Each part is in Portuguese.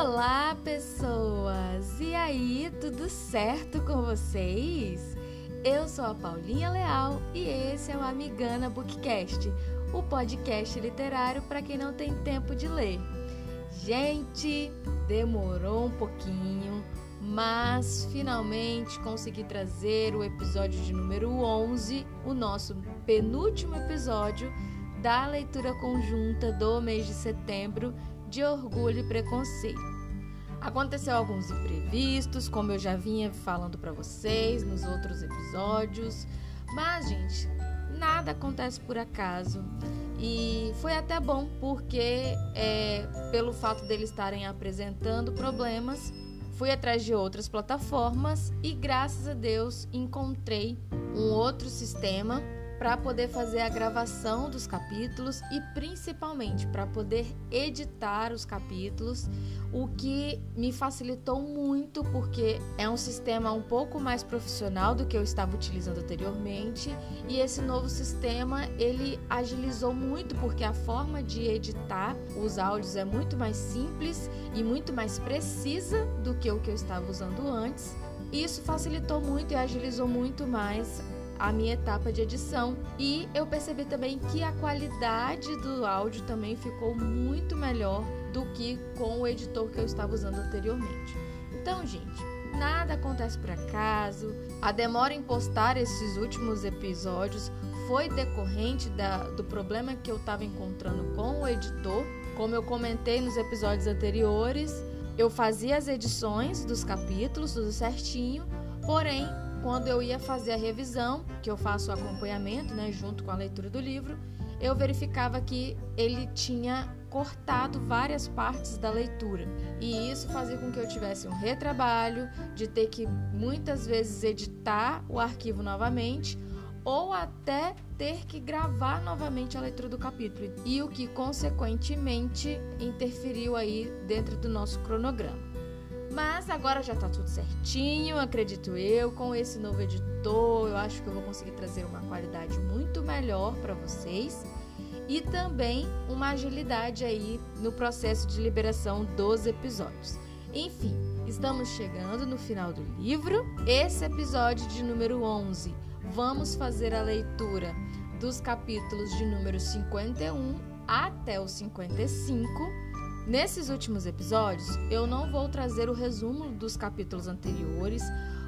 Olá, pessoas! E aí, tudo certo com vocês? Eu sou a Paulinha Leal e esse é o Amigana Bookcast, o podcast literário para quem não tem tempo de ler. Gente, demorou um pouquinho, mas finalmente consegui trazer o episódio de número 11, o nosso penúltimo episódio da leitura conjunta do mês de setembro de Orgulho e Preconceito. Aconteceu alguns imprevistos, como eu já vinha falando para vocês nos outros episódios, mas gente, nada acontece por acaso. E foi até bom porque, é, pelo fato deles estarem apresentando problemas, fui atrás de outras plataformas e, graças a Deus, encontrei um outro sistema para poder fazer a gravação dos capítulos e principalmente para poder editar os capítulos, o que me facilitou muito porque é um sistema um pouco mais profissional do que eu estava utilizando anteriormente e esse novo sistema ele agilizou muito porque a forma de editar os áudios é muito mais simples e muito mais precisa do que o que eu estava usando antes. Isso facilitou muito e agilizou muito mais a minha etapa de edição e eu percebi também que a qualidade do áudio também ficou muito melhor do que com o editor que eu estava usando anteriormente. Então, gente, nada acontece por acaso. A demora em postar esses últimos episódios foi decorrente da, do problema que eu estava encontrando com o editor. Como eu comentei nos episódios anteriores, eu fazia as edições dos capítulos, tudo certinho, porém quando eu ia fazer a revisão, que eu faço o acompanhamento, né, junto com a leitura do livro, eu verificava que ele tinha cortado várias partes da leitura. E isso fazia com que eu tivesse um retrabalho de ter que muitas vezes editar o arquivo novamente ou até ter que gravar novamente a leitura do capítulo, e o que consequentemente interferiu aí dentro do nosso cronograma. Mas agora já tá tudo certinho, acredito eu. Com esse novo editor, eu acho que eu vou conseguir trazer uma qualidade muito melhor para vocês e também uma agilidade aí no processo de liberação dos episódios. Enfim, estamos chegando no final do livro. Esse episódio de número 11, vamos fazer a leitura dos capítulos de número 51 até o 55 Nesses últimos episódios, eu não vou trazer o resumo dos capítulos anteriores,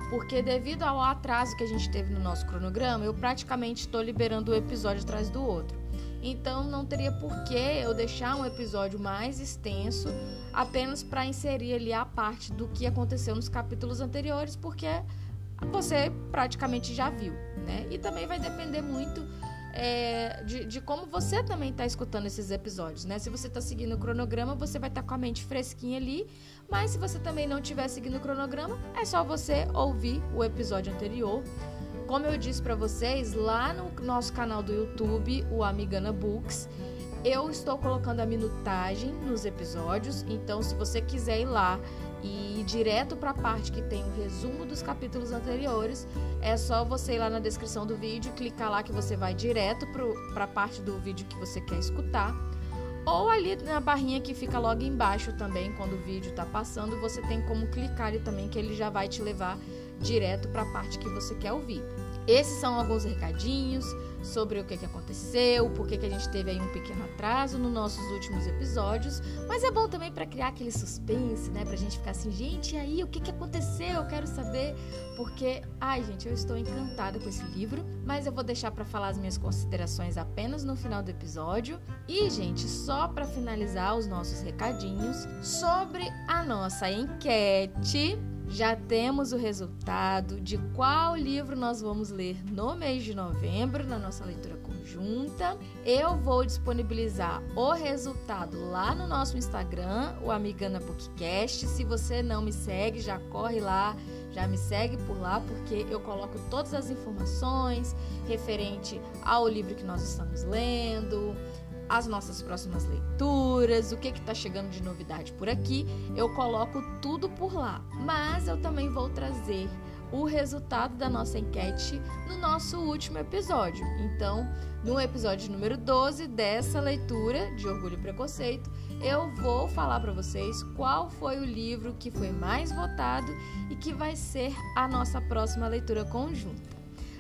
porque devido ao atraso que a gente teve no nosso cronograma, eu praticamente estou liberando um episódio atrás do outro. Então não teria por que eu deixar um episódio mais extenso apenas para inserir ali a parte do que aconteceu nos capítulos anteriores, porque você praticamente já viu, né? E também vai depender muito é, de, de, como você também está escutando esses episódios, né? Se você está seguindo o cronograma, você vai estar tá com a mente fresquinha ali. Mas se você também não estiver seguindo o cronograma, é só você ouvir o episódio anterior. Como eu disse para vocês, lá no nosso canal do YouTube, o Amigana Books, eu estou colocando a minutagem nos episódios. Então, se você quiser ir lá e ir direto para a parte que tem o resumo dos capítulos anteriores, é só você ir lá na descrição do vídeo, clicar lá que você vai direto para a parte do vídeo que você quer escutar. Ou ali na barrinha que fica logo embaixo também, quando o vídeo está passando, você tem como clicar ali também, que ele já vai te levar direto para a parte que você quer ouvir. Esses são alguns recadinhos sobre o que, que aconteceu, por que, que a gente teve aí um pequeno atraso nos nossos últimos episódios, mas é bom também para criar aquele suspense, né? Pra gente ficar assim, gente, e aí, o que, que aconteceu? Eu quero saber, porque, ai, gente, eu estou encantada com esse livro, mas eu vou deixar para falar as minhas considerações apenas no final do episódio. E, gente, só para finalizar os nossos recadinhos sobre a nossa enquete já temos o resultado de qual livro nós vamos ler no mês de novembro, na nossa leitura conjunta. Eu vou disponibilizar o resultado lá no nosso Instagram, o Amigana Bookcast. Se você não me segue, já corre lá, já me segue por lá, porque eu coloco todas as informações referente ao livro que nós estamos lendo as nossas próximas leituras, o que está chegando de novidade por aqui, eu coloco tudo por lá. Mas eu também vou trazer o resultado da nossa enquete no nosso último episódio. Então, no episódio número 12 dessa leitura de Orgulho e Preconceito, eu vou falar para vocês qual foi o livro que foi mais votado e que vai ser a nossa próxima leitura conjunta.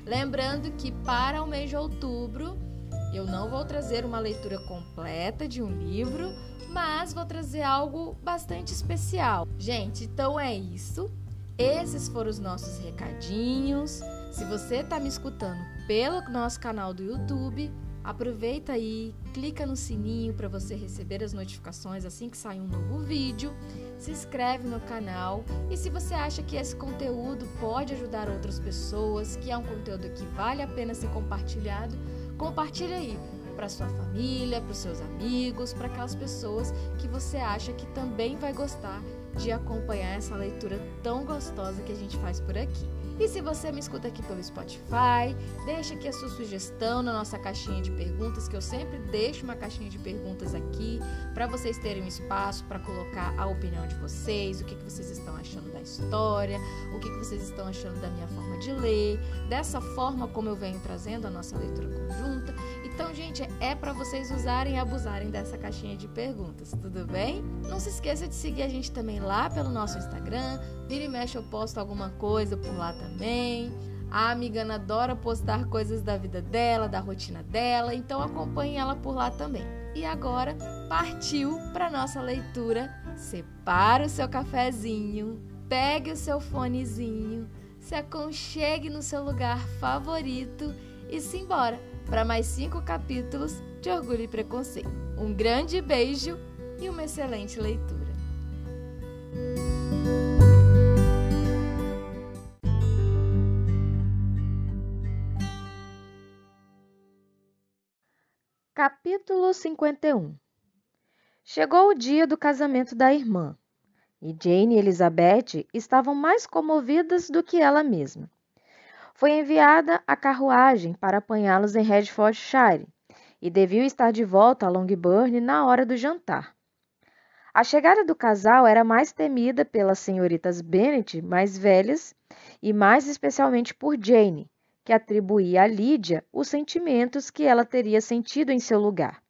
Lembrando que para o mês de outubro eu não vou trazer uma leitura completa de um livro, mas vou trazer algo bastante especial. Gente, então é isso. Esses foram os nossos recadinhos. Se você está me escutando pelo nosso canal do YouTube, aproveita aí, clica no sininho para você receber as notificações assim que sair um novo vídeo. Se inscreve no canal e se você acha que esse conteúdo pode ajudar outras pessoas, que é um conteúdo que vale a pena ser compartilhado, compartilha aí para sua família, para os seus amigos, para aquelas pessoas que você acha que também vai gostar de acompanhar essa leitura tão gostosa que a gente faz por aqui. E se você me escuta aqui pelo Spotify, deixa aqui a sua sugestão na nossa caixinha de perguntas, que eu sempre deixo uma caixinha de perguntas aqui para vocês terem um espaço para colocar a opinião de vocês, o que, que vocês estão achando da história, o que, que vocês estão achando da minha forma de ler, dessa forma como eu venho trazendo a nossa leitura conjunta. Então, gente, é para vocês usarem e abusarem dessa caixinha de perguntas, tudo bem? Não se esqueça de seguir a gente também lá pelo nosso Instagram. Vira e mexe, eu posto alguma coisa por lá também. A Amigana adora postar coisas da vida dela, da rotina dela, então acompanhe ela por lá também. E agora, partiu para nossa leitura. Separa o seu cafezinho, pegue o seu fonezinho, se aconchegue no seu lugar favorito e se embora para mais cinco capítulos de Orgulho e Preconceito. Um grande beijo e uma excelente leitura. Capítulo 51 Chegou o dia do casamento da irmã, e Jane e Elizabeth estavam mais comovidas do que ela mesma foi enviada a carruagem para apanhá-los em Hertfordshire e deviam estar de volta a Longbourn na hora do jantar. A chegada do casal era mais temida pelas senhoritas Bennet mais velhas e mais especialmente por Jane, que atribuía a Lídia os sentimentos que ela teria sentido em seu lugar,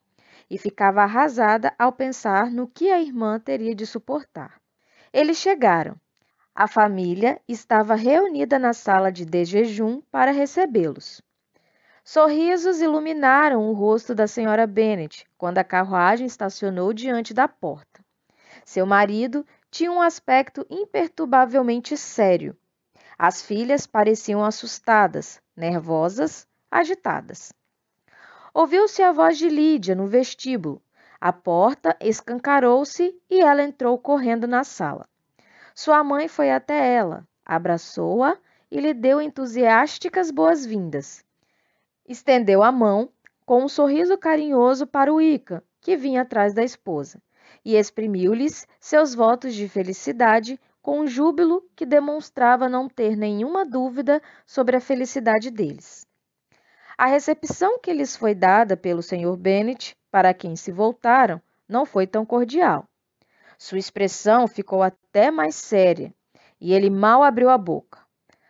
e ficava arrasada ao pensar no que a irmã teria de suportar. Eles chegaram a família estava reunida na sala de desjejum para recebê-los. Sorrisos iluminaram o rosto da senhora Bennet quando a carruagem estacionou diante da porta. Seu marido tinha um aspecto imperturbavelmente sério. As filhas pareciam assustadas, nervosas, agitadas. Ouviu-se a voz de Lídia no vestíbulo. A porta escancarou-se e ela entrou correndo na sala. Sua mãe foi até ela, abraçou-a e lhe deu entusiásticas boas-vindas. Estendeu a mão com um sorriso carinhoso para o Ica, que vinha atrás da esposa, e exprimiu-lhes seus votos de felicidade com um júbilo que demonstrava não ter nenhuma dúvida sobre a felicidade deles. A recepção que lhes foi dada pelo Sr. Bennet, para quem se voltaram, não foi tão cordial. Sua expressão ficou até mais séria e ele mal abriu a boca.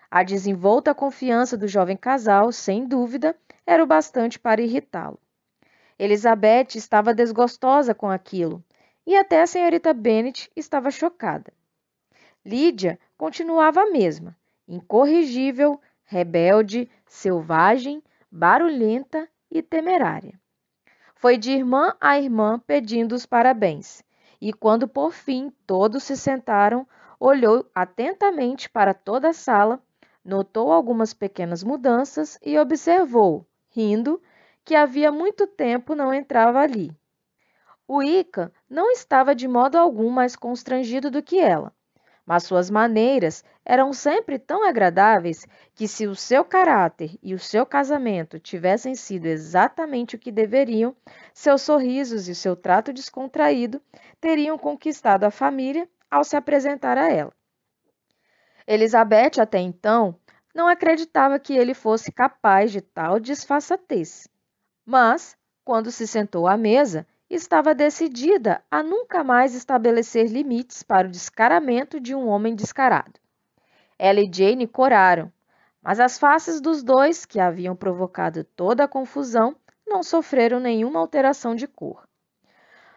A desenvolta confiança do jovem casal, sem dúvida, era o bastante para irritá-lo. Elizabeth estava desgostosa com aquilo e até a senhorita Bennet estava chocada. Lídia continuava a mesma, incorrigível, rebelde, selvagem, barulhenta e temerária. Foi de irmã a irmã pedindo os parabéns e quando por fim todos se sentaram, olhou atentamente para toda a sala, notou algumas pequenas mudanças e observou, rindo, que havia muito tempo não entrava ali. O Ica não estava de modo algum mais constrangido do que ela mas suas maneiras eram sempre tão agradáveis que, se o seu caráter e o seu casamento tivessem sido exatamente o que deveriam, seus sorrisos e seu trato descontraído teriam conquistado a família ao se apresentar a ela. Elizabeth, até então, não acreditava que ele fosse capaz de tal disfarçatez. Mas, quando se sentou à mesa, estava decidida a nunca mais estabelecer limites para o descaramento de um homem descarado. Ela e Jane coraram, mas as faces dos dois, que haviam provocado toda a confusão, não sofreram nenhuma alteração de cor.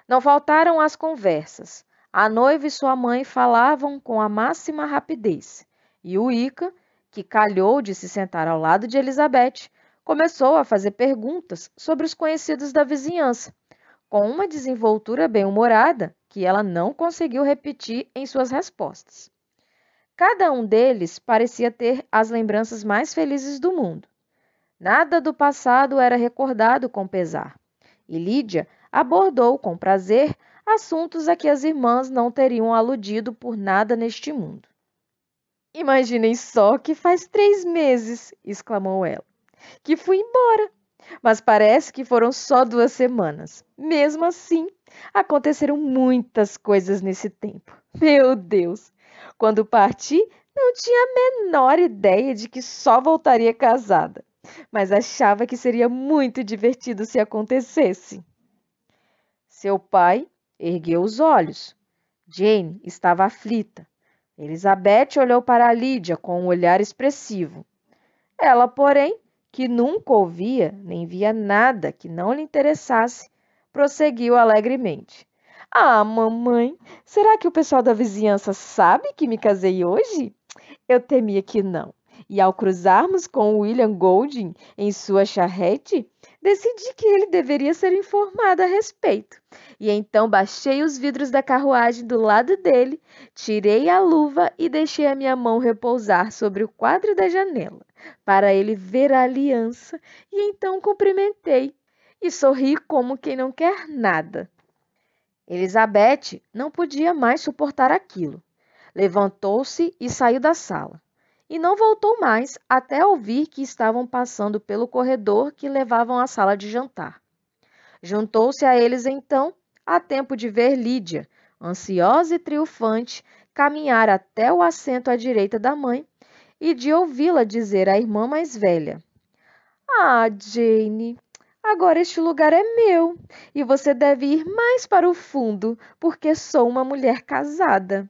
Não faltaram as conversas. A noiva e sua mãe falavam com a máxima rapidez, e o Ica, que calhou de se sentar ao lado de Elizabeth, começou a fazer perguntas sobre os conhecidos da vizinhança, com uma desenvoltura bem-humorada que ela não conseguiu repetir em suas respostas. Cada um deles parecia ter as lembranças mais felizes do mundo. Nada do passado era recordado com pesar, e Lídia abordou com prazer assuntos a que as irmãs não teriam aludido por nada neste mundo. Imaginem só que faz três meses, exclamou ela, que fui embora mas parece que foram só duas semanas. Mesmo assim, aconteceram muitas coisas nesse tempo. Meu Deus! Quando parti, não tinha a menor ideia de que só voltaria casada, mas achava que seria muito divertido se acontecesse. Seu pai ergueu os olhos. Jane estava aflita. Elizabeth olhou para Lídia com um olhar expressivo. Ela, porém, que nunca ouvia nem via nada que não lhe interessasse, prosseguiu alegremente. Ah, mamãe, será que o pessoal da vizinhança sabe que me casei hoje? Eu temia que não. E ao cruzarmos com William Golding em sua charrete, decidi que ele deveria ser informado a respeito. E então baixei os vidros da carruagem do lado dele, tirei a luva e deixei a minha mão repousar sobre o quadro da janela para ele ver a aliança, e então cumprimentei e sorri como quem não quer nada. Elizabeth não podia mais suportar aquilo. Levantou-se e saiu da sala. E não voltou mais até ouvir que estavam passando pelo corredor que levavam à sala de jantar. Juntou-se a eles então, a tempo de ver Lídia, ansiosa e triunfante, caminhar até o assento à direita da mãe e de ouvi-la dizer à irmã mais velha: Ah, Jane, agora este lugar é meu e você deve ir mais para o fundo, porque sou uma mulher casada.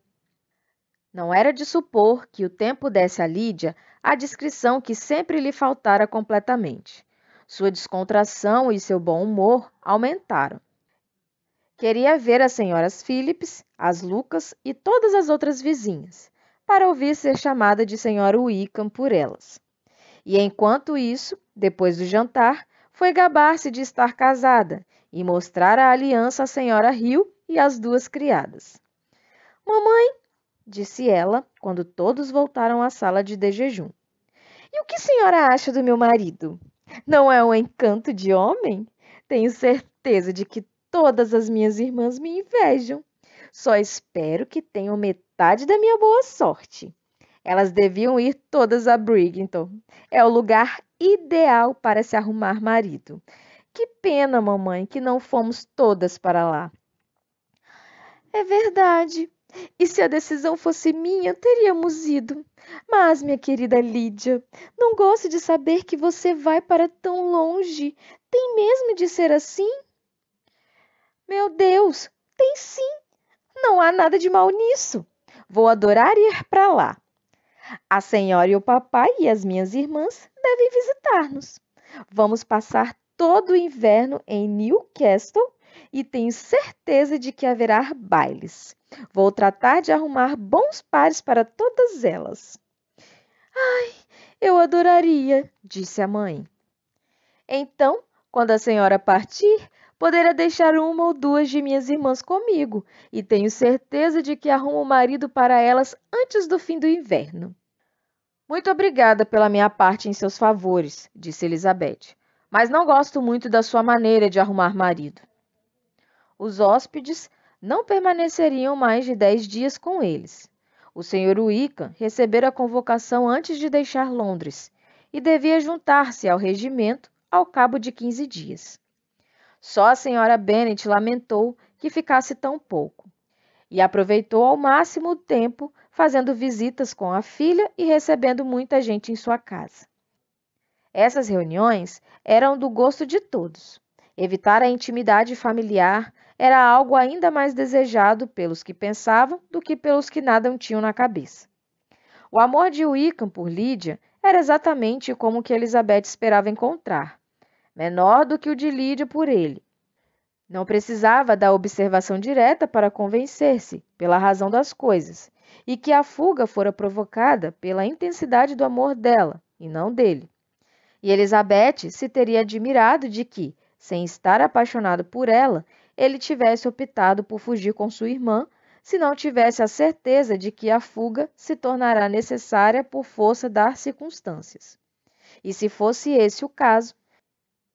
Não era de supor que o tempo desse a Lídia a discrição que sempre lhe faltara completamente. Sua descontração e seu bom humor aumentaram. Queria ver as senhoras Phillips, as Lucas e todas as outras vizinhas para ouvir ser chamada de Senhora Wickham por elas. E enquanto isso, depois do jantar, foi gabar-se de estar casada e mostrar a aliança à Senhora Hill e às duas criadas. Mamãe, disse ela, quando todos voltaram à sala de jejum. E o que a senhora acha do meu marido? Não é um encanto de homem? Tenho certeza de que todas as minhas irmãs me invejam. Só espero que tenham metade da minha boa sorte. Elas deviam ir todas a Brigton. É o lugar ideal para se arrumar marido. Que pena, mamãe, que não fomos todas para lá. É verdade. E se a decisão fosse minha, teríamos ido. Mas, minha querida Lídia, não gosto de saber que você vai para tão longe. Tem mesmo de ser assim? Meu Deus, tem sim. Não há nada de mal nisso. Vou adorar ir para lá. A senhora e o papai e as minhas irmãs devem visitar-nos. Vamos passar todo o inverno em Newcastle e tenho certeza de que haverá bailes. Vou tratar de arrumar bons pares para todas elas. Ai, eu adoraria, disse a mãe. Então, quando a senhora partir, Poderia deixar uma ou duas de minhas irmãs comigo, e tenho certeza de que arrumo um marido para elas antes do fim do inverno. Muito obrigada pela minha parte em seus favores, disse Elizabeth, mas não gosto muito da sua maneira de arrumar marido. Os hóspedes não permaneceriam mais de dez dias com eles. O Sr. Wickham recebera a convocação antes de deixar Londres e devia juntar-se ao regimento ao cabo de quinze dias. Só a senhora Bennet lamentou que ficasse tão pouco e aproveitou ao máximo o tempo fazendo visitas com a filha e recebendo muita gente em sua casa. Essas reuniões eram do gosto de todos. Evitar a intimidade familiar era algo ainda mais desejado pelos que pensavam do que pelos que nada tinham na cabeça. O amor de Wickham por Lídia era exatamente como o que Elizabeth esperava encontrar, menor do que o de Lídia por ele. Não precisava da observação direta para convencer-se, pela razão das coisas, e que a fuga fora provocada pela intensidade do amor dela e não dele. E Elizabeth se teria admirado de que, sem estar apaixonado por ela, ele tivesse optado por fugir com sua irmã, se não tivesse a certeza de que a fuga se tornará necessária por força das circunstâncias. E se fosse esse o caso,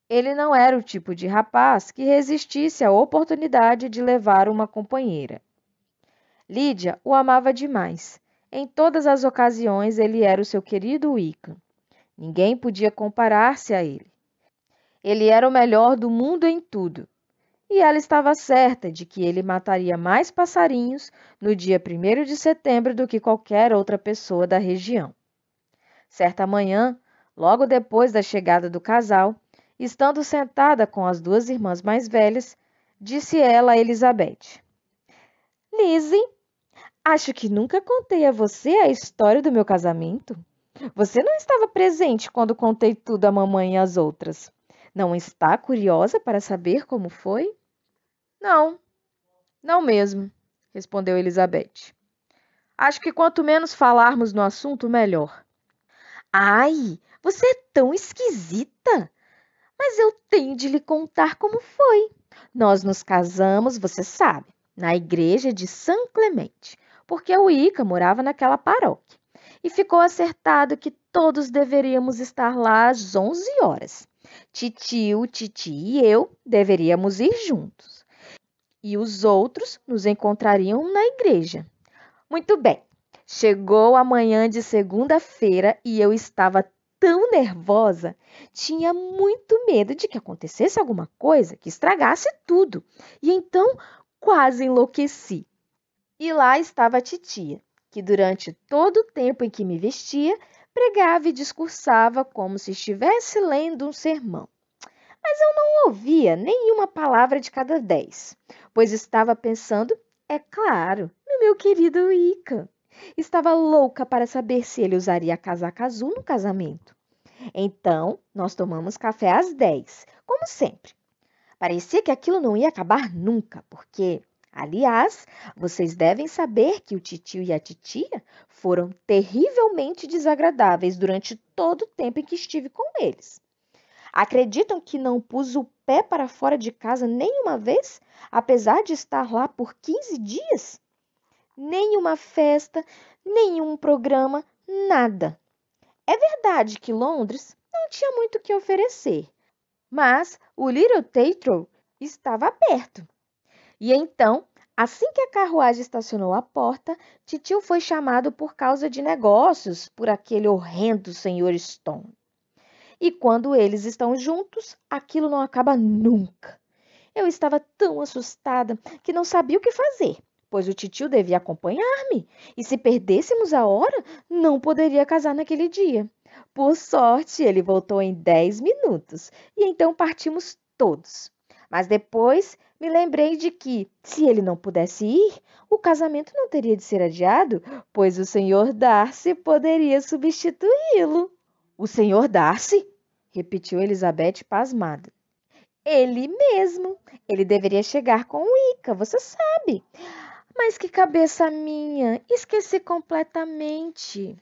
ele não era o tipo de rapaz que resistisse à oportunidade de levar uma companheira. Lídia o amava demais. Em todas as ocasiões ele era o seu querido Wickham. Ninguém podia comparar-se a ele. Ele era o melhor do mundo em tudo. E ela estava certa de que ele mataria mais passarinhos no dia 1 de setembro do que qualquer outra pessoa da região. Certa manhã, logo depois da chegada do casal, Estando sentada com as duas irmãs mais velhas, disse ela a Elizabeth: Lizzie, acho que nunca contei a você a história do meu casamento. Você não estava presente quando contei tudo à mamãe e às outras. Não está curiosa para saber como foi? Não, não mesmo, respondeu Elizabeth. Acho que quanto menos falarmos no assunto, melhor. Ai, você é tão esquisita! Mas eu tenho de lhe contar como foi. Nós nos casamos, você sabe, na igreja de São Clemente, porque o Ica morava naquela paróquia. E ficou acertado que todos deveríamos estar lá às 11 horas. Titio, Titi e eu deveríamos ir juntos. E os outros nos encontrariam na igreja. Muito bem. Chegou a manhã de segunda-feira e eu estava tão nervosa, tinha muito medo de que acontecesse alguma coisa que estragasse tudo. E então quase enlouqueci. E lá estava a titia, que durante todo o tempo em que me vestia, pregava e discursava como se estivesse lendo um sermão. Mas eu não ouvia nenhuma palavra de cada dez, pois estava pensando, é claro, no meu querido Ica. Estava louca para saber se ele usaria a casaca azul no casamento. Então, nós tomamos café às 10, como sempre. Parecia que aquilo não ia acabar nunca, porque, aliás, vocês devem saber que o titio e a titia foram terrivelmente desagradáveis durante todo o tempo em que estive com eles. Acreditam que não pus o pé para fora de casa nenhuma vez, apesar de estar lá por 15 dias? Nenhuma festa, nenhum programa, nada. É verdade que Londres não tinha muito o que oferecer, mas o Little Theatre estava perto. E então, assim que a carruagem estacionou à porta, Titio foi chamado por causa de negócios por aquele horrendo Sr. Stone. E quando eles estão juntos, aquilo não acaba nunca. Eu estava tão assustada que não sabia o que fazer, pois o titio devia acompanhar-me, e se perdêssemos a hora, não poderia casar naquele dia. Por sorte, ele voltou em dez minutos, e então partimos todos. Mas depois me lembrei de que, se ele não pudesse ir, o casamento não teria de ser adiado, pois o senhor Darcy poderia substituí-lo. O senhor Darcy? repetiu Elizabeth pasmada. Ele mesmo. Ele deveria chegar com o Ica, você sabe. Mas que cabeça minha! Esqueci completamente.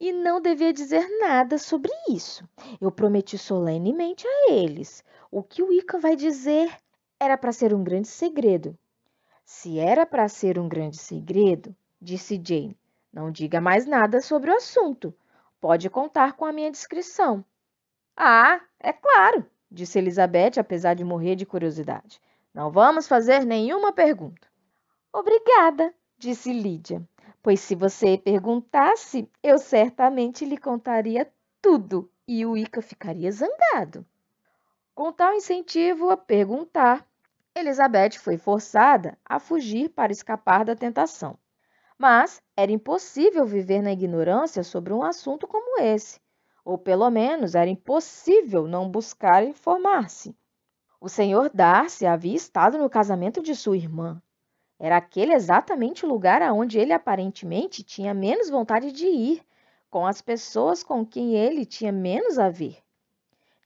E não devia dizer nada sobre isso. Eu prometi solenemente a eles. O que o Ica vai dizer era para ser um grande segredo. Se era para ser um grande segredo, disse Jane, não diga mais nada sobre o assunto. Pode contar com a minha descrição. Ah, é claro, disse Elizabeth, apesar de morrer de curiosidade. Não vamos fazer nenhuma pergunta. Obrigada, disse Lídia, pois se você perguntasse, eu certamente lhe contaria tudo e o Ica ficaria zangado. Com tal incentivo a perguntar, Elizabeth foi forçada a fugir para escapar da tentação. Mas era impossível viver na ignorância sobre um assunto como esse, ou pelo menos era impossível não buscar informar-se. O senhor Darcy havia estado no casamento de sua irmã era aquele exatamente o lugar aonde ele aparentemente tinha menos vontade de ir, com as pessoas com quem ele tinha menos a ver.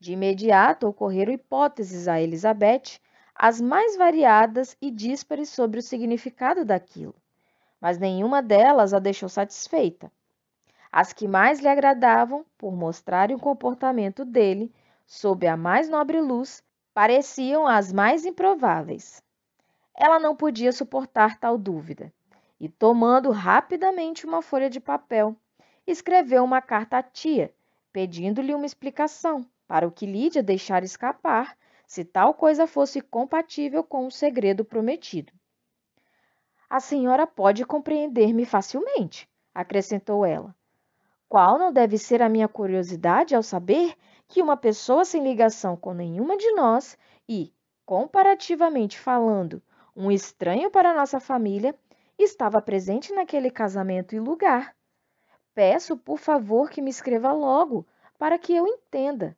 De imediato ocorreram hipóteses a Elizabeth, as mais variadas e díspares sobre o significado daquilo, mas nenhuma delas a deixou satisfeita. As que mais lhe agradavam, por mostrarem o comportamento dele sob a mais nobre luz, pareciam as mais improváveis. Ela não podia suportar tal dúvida, e tomando rapidamente uma folha de papel, escreveu uma carta à tia, pedindo-lhe uma explicação para o que Lídia deixara escapar, se tal coisa fosse compatível com o segredo prometido. A senhora pode compreender-me facilmente, acrescentou ela. Qual não deve ser a minha curiosidade ao saber que uma pessoa sem ligação com nenhuma de nós e, comparativamente falando, um estranho para nossa família, estava presente naquele casamento e lugar. Peço, por favor, que me escreva logo, para que eu entenda.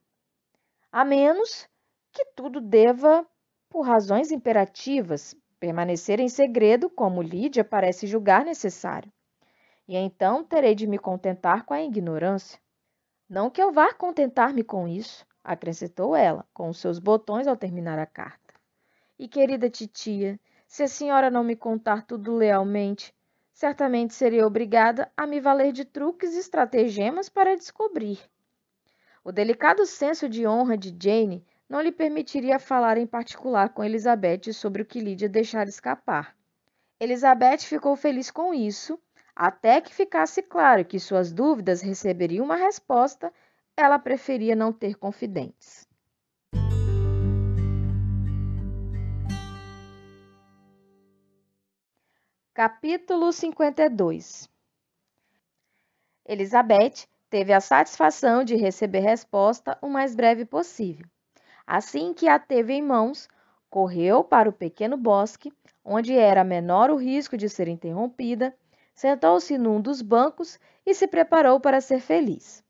A menos que tudo deva, por razões imperativas, permanecer em segredo, como Lídia parece julgar necessário. E então terei de me contentar com a ignorância. Não que eu vá contentar-me com isso, acrescentou ela, com os seus botões ao terminar a carta. E querida titia, se a senhora não me contar tudo lealmente, certamente serei obrigada a me valer de truques e estratagemas para descobrir. O delicado senso de honra de Jane não lhe permitiria falar em particular com Elizabeth sobre o que Lydia deixara escapar. Elizabeth ficou feliz com isso até que ficasse claro que suas dúvidas receberiam uma resposta, ela preferia não ter confidentes. Capítulo 52 Elizabeth teve a satisfação de receber resposta o mais breve possível. Assim que a teve em mãos, correu para o pequeno bosque, onde era menor o risco de ser interrompida, sentou-se num dos bancos e se preparou para ser feliz,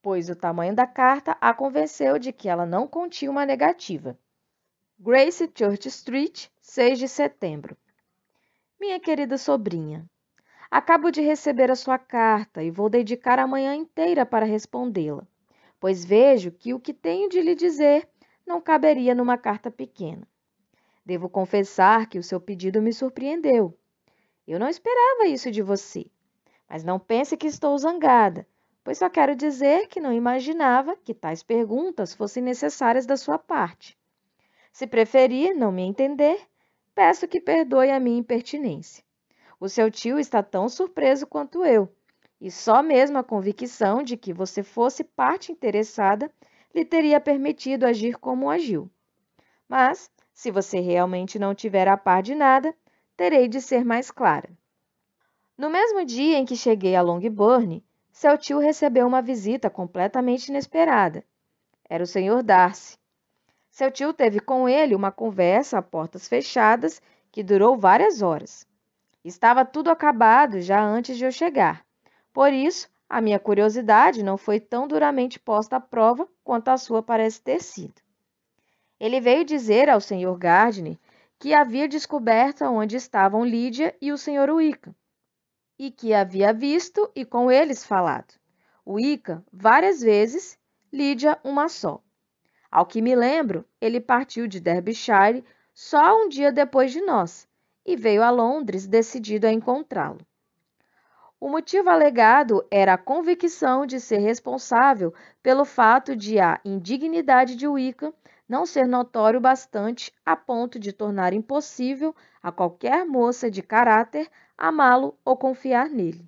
pois o tamanho da carta a convenceu de que ela não continha uma negativa. Grace Church Street, 6 de setembro. Minha querida sobrinha, acabo de receber a sua carta e vou dedicar a manhã inteira para respondê-la, pois vejo que o que tenho de lhe dizer não caberia numa carta pequena. Devo confessar que o seu pedido me surpreendeu eu não esperava isso de você. Mas não pense que estou zangada, pois só quero dizer que não imaginava que tais perguntas fossem necessárias da sua parte. Se preferir não me entender, peço que perdoe a minha impertinência. O seu tio está tão surpreso quanto eu, e só mesmo a convicção de que você fosse parte interessada lhe teria permitido agir como agiu. Mas, se você realmente não tiver a par de nada, terei de ser mais clara. No mesmo dia em que cheguei a Longbourn, seu tio recebeu uma visita completamente inesperada. Era o Sr. Darcy. Seu tio teve com ele uma conversa a portas fechadas que durou várias horas. Estava tudo acabado já antes de eu chegar. Por isso, a minha curiosidade não foi tão duramente posta à prova quanto a sua parece ter sido. Ele veio dizer ao Sr. Gardner que havia descoberto onde estavam Lídia e o Sr. Wickham, e que havia visto e com eles falado. Wickham várias vezes, Lídia uma só. Ao que me lembro, ele partiu de Derbyshire só um dia depois de nós e veio a Londres decidido a encontrá-lo. O motivo alegado era a convicção de ser responsável pelo fato de a indignidade de Wickham não ser notório bastante a ponto de tornar impossível a qualquer moça de caráter amá-lo ou confiar nele.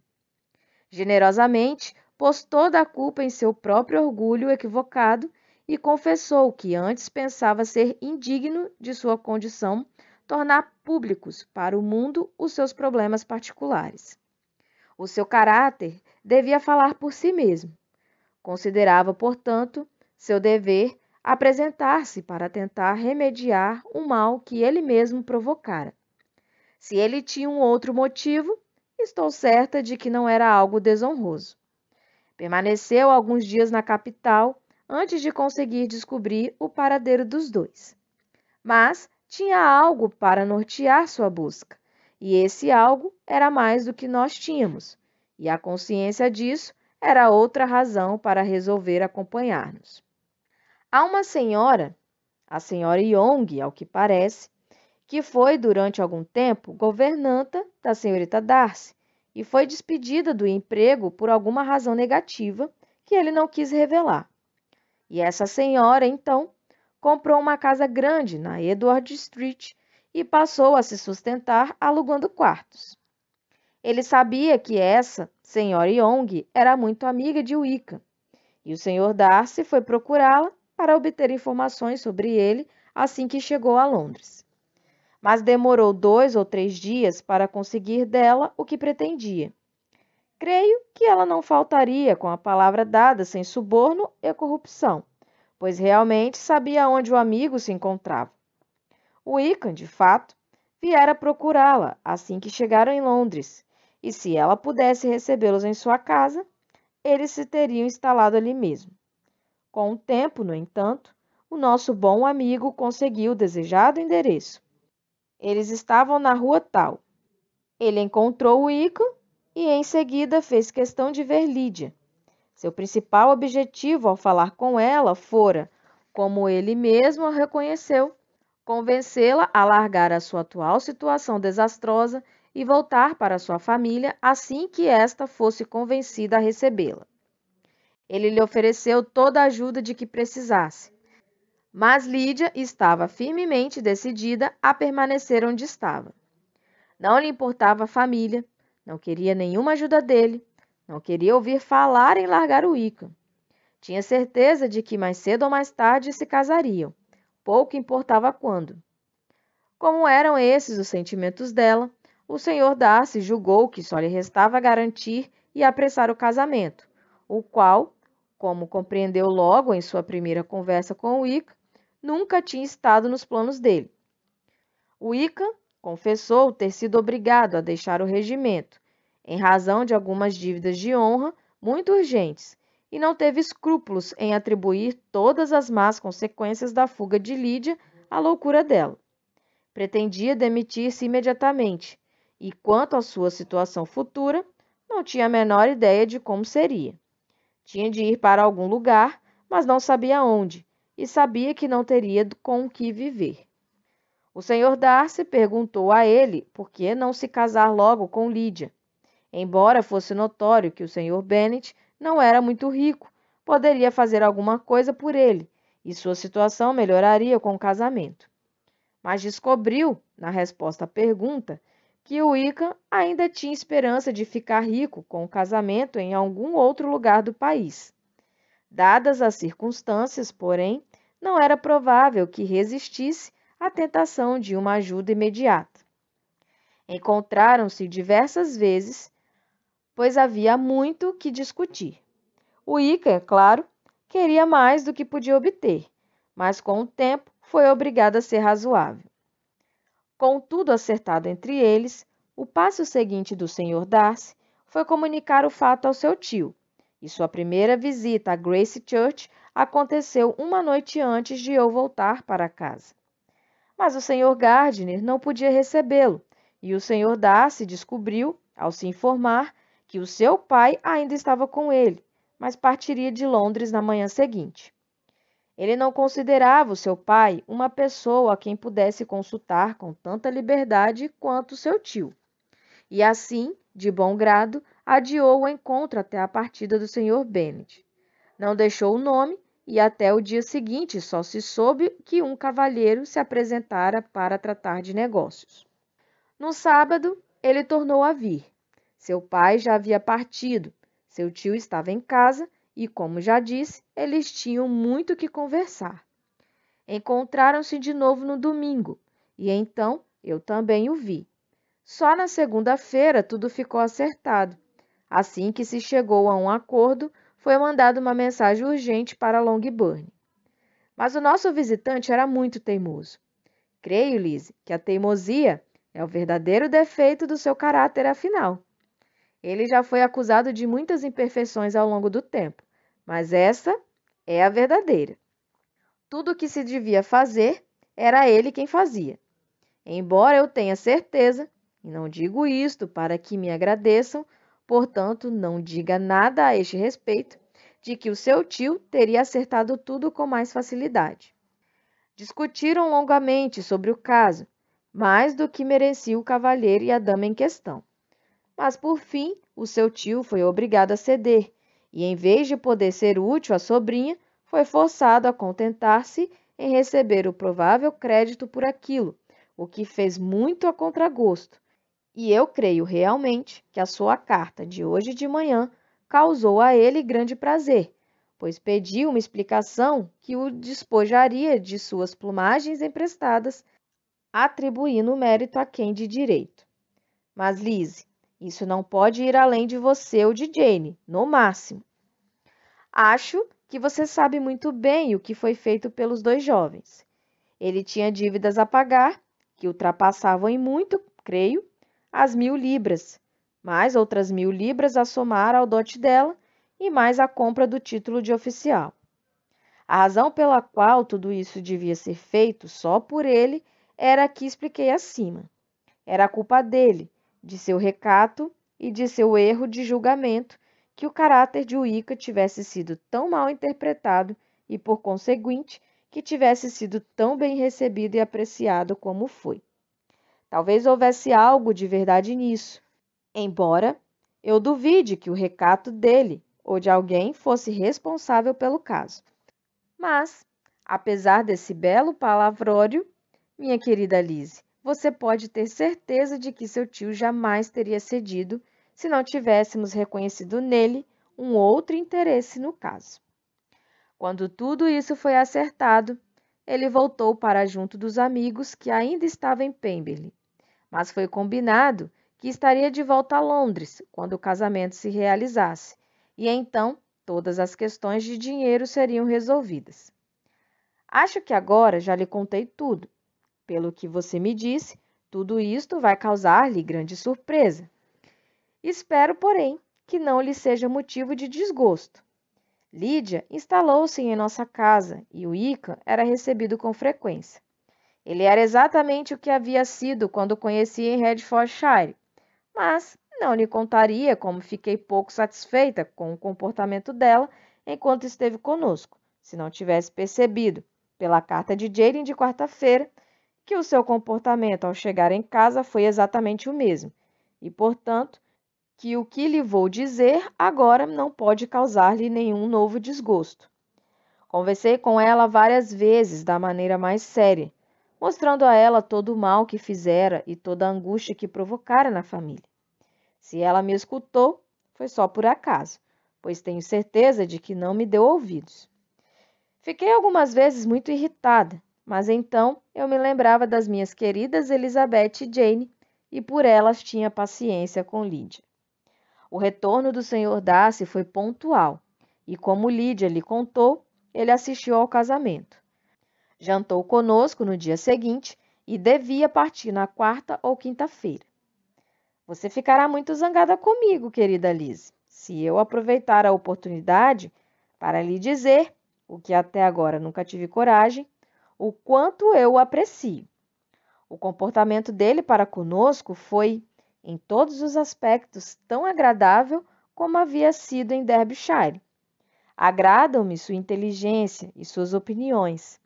Generosamente, pôs toda a culpa em seu próprio orgulho equivocado e confessou que antes pensava ser indigno de sua condição tornar públicos para o mundo os seus problemas particulares. O seu caráter devia falar por si mesmo. Considerava, portanto, seu dever apresentar-se para tentar remediar o mal que ele mesmo provocara. Se ele tinha um outro motivo, estou certa de que não era algo desonroso. Permaneceu alguns dias na capital antes de conseguir descobrir o paradeiro dos dois. Mas tinha algo para nortear sua busca, e esse algo era mais do que nós tínhamos, e a consciência disso era outra razão para resolver acompanhar-nos. Há uma senhora, a senhora Yong, ao que parece, que foi durante algum tempo governanta da senhorita Darcy e foi despedida do emprego por alguma razão negativa que ele não quis revelar. E essa senhora, então, comprou uma casa grande na Edward Street e passou a se sustentar alugando quartos. Ele sabia que essa senhora Young era muito amiga de Wicca, e o senhor Darcy foi procurá-la para obter informações sobre ele assim que chegou a Londres. Mas demorou dois ou três dias para conseguir dela o que pretendia. Creio que ela não faltaria com a palavra dada sem suborno e corrupção, pois realmente sabia onde o amigo se encontrava. O Icahn, de fato, viera procurá-la assim que chegaram em Londres e se ela pudesse recebê-los em sua casa, eles se teriam instalado ali mesmo. Com o tempo, no entanto, o nosso bom amigo conseguiu o desejado endereço. Eles estavam na rua tal. Ele encontrou o Ico e em seguida fez questão de ver Lídia. Seu principal objetivo ao falar com ela fora, como ele mesmo a reconheceu, convencê-la a largar a sua atual situação desastrosa e voltar para sua família assim que esta fosse convencida a recebê-la. Ele lhe ofereceu toda a ajuda de que precisasse, mas Lídia estava firmemente decidida a permanecer onde estava. Não lhe importava a família, não queria nenhuma ajuda dele, não queria ouvir falar em largar o Ica. Tinha certeza de que mais cedo ou mais tarde se casariam, pouco importava quando. Como eram esses os sentimentos dela, o senhor Darcy julgou que só lhe restava garantir e apressar o casamento, o qual, como compreendeu logo em sua primeira conversa com Wick, nunca tinha estado nos planos dele. Wickham confessou ter sido obrigado a deixar o regimento, em razão de algumas dívidas de honra muito urgentes, e não teve escrúpulos em atribuir todas as más consequências da fuga de Lídia à loucura dela. Pretendia demitir-se imediatamente, e quanto à sua situação futura, não tinha a menor ideia de como seria. Tinha de ir para algum lugar, mas não sabia onde, e sabia que não teria com o que viver. O senhor Darcy perguntou a ele por que não se casar logo com Lídia. Embora fosse notório que o senhor Bennet não era muito rico, poderia fazer alguma coisa por ele, e sua situação melhoraria com o casamento. Mas descobriu, na resposta à pergunta, que o Wickham ainda tinha esperança de ficar rico com o casamento em algum outro lugar do país. Dadas as circunstâncias, porém, não era provável que resistisse à tentação de uma ajuda imediata. Encontraram-se diversas vezes, pois havia muito que discutir. O Ica, é claro, queria mais do que podia obter, mas com o tempo foi obrigado a ser razoável. Com tudo acertado entre eles, o passo seguinte do Sr. Darcy foi comunicar o fato ao seu tio, e sua primeira visita a Grace Church aconteceu uma noite antes de eu voltar para casa. Mas o Sr. Gardner não podia recebê-lo, e o Sr. Darcy descobriu, ao se informar, que o seu pai ainda estava com ele, mas partiria de Londres na manhã seguinte. Ele não considerava o seu pai uma pessoa a quem pudesse consultar com tanta liberdade quanto seu tio. E assim, de bom grado, adiou o encontro até a partida do Sr. Bennet. Não deixou o nome e até o dia seguinte só se soube que um cavalheiro se apresentara para tratar de negócios. No sábado, ele tornou a vir. Seu pai já havia partido, seu tio estava em casa e, como já disse, eles tinham muito que conversar. Encontraram-se de novo no domingo, e então eu também o vi. Só na segunda-feira tudo ficou acertado. Assim que se chegou a um acordo, foi mandada uma mensagem urgente para Longbourn. Mas o nosso visitante era muito teimoso. Creio, Lise, que a teimosia é o verdadeiro defeito do seu caráter, afinal. Ele já foi acusado de muitas imperfeições ao longo do tempo, mas essa é a verdadeira. Tudo o que se devia fazer era ele quem fazia. Embora eu tenha certeza, e não digo isto para que me agradeçam, Portanto, não diga nada a este respeito de que o seu tio teria acertado tudo com mais facilidade. Discutiram longamente sobre o caso, mais do que merecia o cavalheiro e a dama em questão. Mas por fim, o seu tio foi obrigado a ceder, e em vez de poder ser útil à sobrinha, foi forçado a contentar-se em receber o provável crédito por aquilo, o que fez muito a contragosto. E eu creio realmente que a sua carta de hoje de manhã causou a ele grande prazer, pois pediu uma explicação que o despojaria de suas plumagens emprestadas, atribuindo mérito a quem de direito. Mas, Lise, isso não pode ir além de você ou de Jane, no máximo. Acho que você sabe muito bem o que foi feito pelos dois jovens. Ele tinha dívidas a pagar, que ultrapassavam em muito, creio, as mil libras, mais outras mil libras a somar ao dote dela e mais a compra do título de oficial. A razão pela qual tudo isso devia ser feito só por ele era a que expliquei acima. Era a culpa dele, de seu recato e de seu erro de julgamento que o caráter de Wicca tivesse sido tão mal interpretado e, por conseguinte, que tivesse sido tão bem recebido e apreciado como foi. Talvez houvesse algo de verdade nisso, embora eu duvide que o recato dele ou de alguém fosse responsável pelo caso. Mas, apesar desse belo palavrório, minha querida Lise, você pode ter certeza de que seu tio jamais teria cedido se não tivéssemos reconhecido nele um outro interesse no caso. Quando tudo isso foi acertado, ele voltou para junto dos amigos que ainda estavam em Pemberley, mas foi combinado que estaria de volta a Londres quando o casamento se realizasse, e então todas as questões de dinheiro seriam resolvidas. Acho que agora já lhe contei tudo. Pelo que você me disse, tudo isto vai causar-lhe grande surpresa. Espero, porém, que não lhe seja motivo de desgosto. Lídia instalou-se em nossa casa e o Ica era recebido com frequência. Ele era exatamente o que havia sido quando conheci em Redfordshire, mas não lhe contaria como fiquei pouco satisfeita com o comportamento dela enquanto esteve conosco, se não tivesse percebido, pela carta de Jane de quarta-feira, que o seu comportamento ao chegar em casa foi exatamente o mesmo, e, portanto, que o que lhe vou dizer agora não pode causar-lhe nenhum novo desgosto. Conversei com ela várias vezes da maneira mais séria, mostrando a ela todo o mal que fizera e toda a angústia que provocara na família. Se ela me escutou, foi só por acaso, pois tenho certeza de que não me deu ouvidos. Fiquei algumas vezes muito irritada, mas então eu me lembrava das minhas queridas Elizabeth e Jane e por elas tinha paciência com Lídia. O retorno do senhor Darcy foi pontual, e como Lídia lhe contou, ele assistiu ao casamento. Jantou conosco no dia seguinte e devia partir na quarta ou quinta-feira. Você ficará muito zangada comigo, querida Liz, se eu aproveitar a oportunidade para lhe dizer, o que até agora nunca tive coragem, o quanto eu o aprecio. O comportamento dele para conosco foi em todos os aspectos tão agradável como havia sido em Derbyshire. Agradam-me sua inteligência e suas opiniões.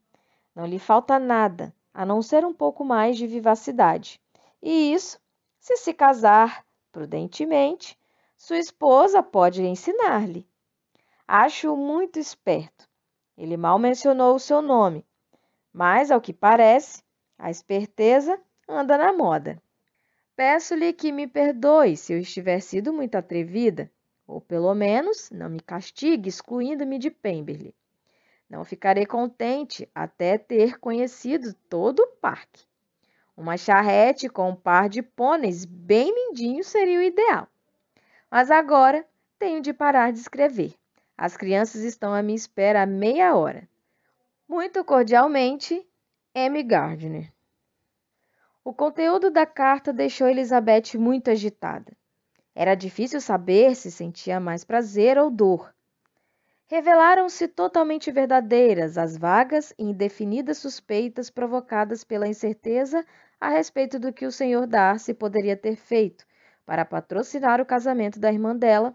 Não lhe falta nada, a não ser um pouco mais de vivacidade. E isso, se se casar prudentemente, sua esposa pode ensinar-lhe. Acho-o muito esperto. Ele mal mencionou o seu nome, mas, ao que parece, a esperteza anda na moda. Peço-lhe que me perdoe se eu estiver sido muito atrevida, ou pelo menos não me castigue excluindo-me de Pemberley. Não ficarei contente até ter conhecido todo o parque. Uma charrete com um par de pôneis bem lindinhos seria o ideal. Mas agora tenho de parar de escrever. As crianças estão à minha espera há meia hora. Muito cordialmente, M. Gardner. O conteúdo da carta deixou Elizabeth muito agitada. Era difícil saber se sentia mais prazer ou dor. Revelaram-se totalmente verdadeiras as vagas e indefinidas suspeitas provocadas pela incerteza a respeito do que o Sr. Darcy poderia ter feito, para patrocinar o casamento da irmã dela.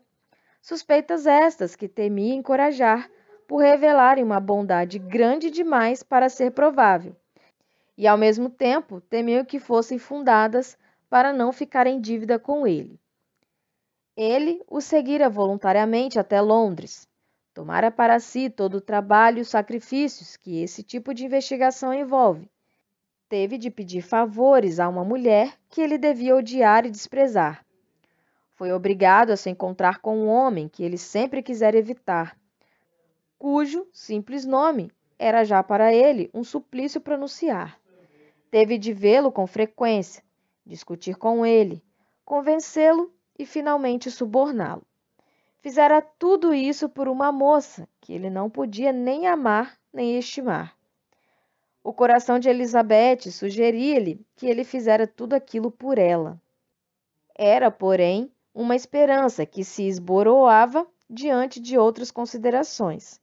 Suspeitas estas que temia encorajar por revelarem uma bondade grande demais para ser provável, e ao mesmo tempo temeu que fossem fundadas para não ficar em dívida com ele. Ele o seguira voluntariamente até Londres. Tomara para si todo o trabalho e os sacrifícios que esse tipo de investigação envolve. Teve de pedir favores a uma mulher que ele devia odiar e desprezar. Foi obrigado a se encontrar com um homem que ele sempre quisera evitar, cujo simples nome era já para ele um suplício pronunciar. Teve de vê-lo com frequência, discutir com ele, convencê-lo e finalmente suborná-lo. Fizera tudo isso por uma moça que ele não podia nem amar nem estimar. O coração de Elizabeth sugeria-lhe que ele fizera tudo aquilo por ela. Era, porém, uma esperança que se esboroava diante de outras considerações.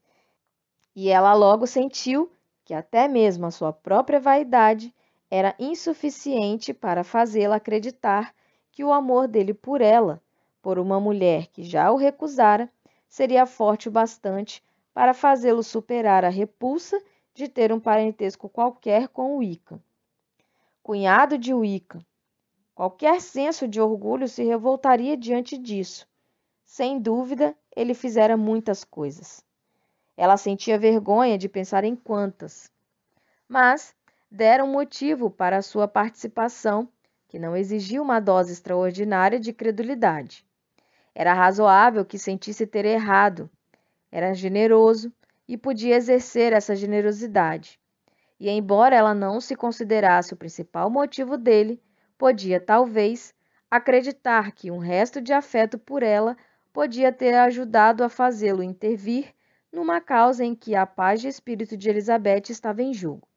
E ela logo sentiu que até mesmo a sua própria vaidade era insuficiente para fazê-la acreditar que o amor dele por ela, por uma mulher que já o recusara, seria forte o bastante para fazê-lo superar a repulsa de ter um parentesco qualquer com Wicca. Cunhado de Wicca. Qualquer senso de orgulho se revoltaria diante disso. Sem dúvida, ele fizera muitas coisas. Ela sentia vergonha de pensar em quantas. Mas deram motivo para a sua participação, que não exigia uma dose extraordinária de credulidade. Era razoável que sentisse ter errado. Era generoso e podia exercer essa generosidade. E, embora ela não se considerasse o principal motivo dele, podia, talvez, acreditar que um resto de afeto por ela podia ter ajudado a fazê-lo intervir numa causa em que a paz de espírito de Elizabeth estava em jogo.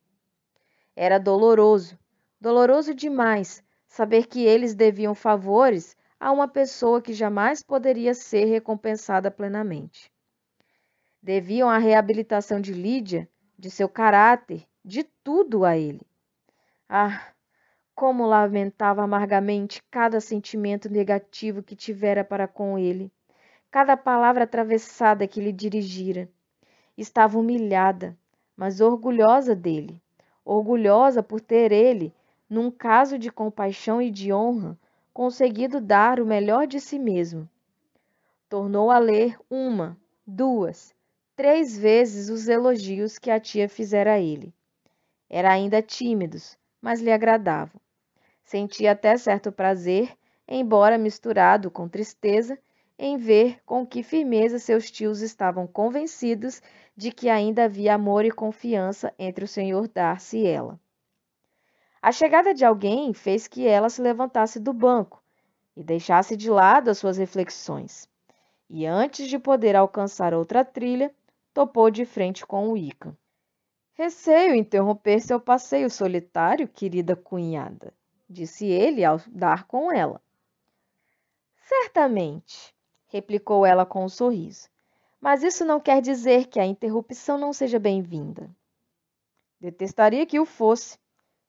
Era doloroso, doloroso demais, saber que eles deviam favores a uma pessoa que jamais poderia ser recompensada plenamente. Deviam a reabilitação de Lídia, de seu caráter, de tudo a ele. Ah, como lamentava amargamente cada sentimento negativo que tivera para com ele, cada palavra atravessada que lhe dirigira. Estava humilhada, mas orgulhosa dele orgulhosa por ter ele, num caso de compaixão e de honra, conseguido dar o melhor de si mesmo. Tornou a ler uma, duas, três vezes os elogios que a tia fizera a ele. Era ainda tímidos, mas lhe agradavam. Sentia até certo prazer, embora misturado com tristeza, em ver com que firmeza seus tios estavam convencidos de que ainda havia amor e confiança entre o senhor Darcy e ela. A chegada de alguém fez que ela se levantasse do banco e deixasse de lado as suas reflexões. E antes de poder alcançar outra trilha, topou de frente com o Ica. Receio interromper seu passeio solitário, querida cunhada, disse ele ao dar com ela. Certamente, replicou ela com um sorriso. Mas isso não quer dizer que a interrupção não seja bem-vinda. Detestaria que o fosse.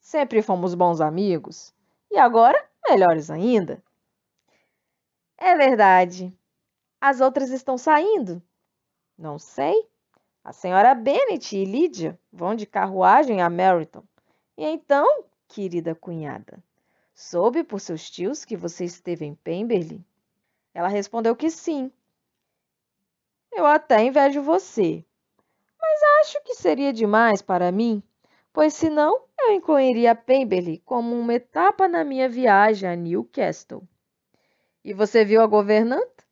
Sempre fomos bons amigos. E agora, melhores ainda. É verdade. As outras estão saindo? Não sei. A senhora Bennet e Lídia vão de carruagem a Meryton. E então, querida cunhada, soube por seus tios que você esteve em Pemberley? Ela respondeu que sim. Eu até invejo você, mas acho que seria demais para mim, pois senão eu incluiria Pemberley como uma etapa na minha viagem a Newcastle. E você viu a governanta?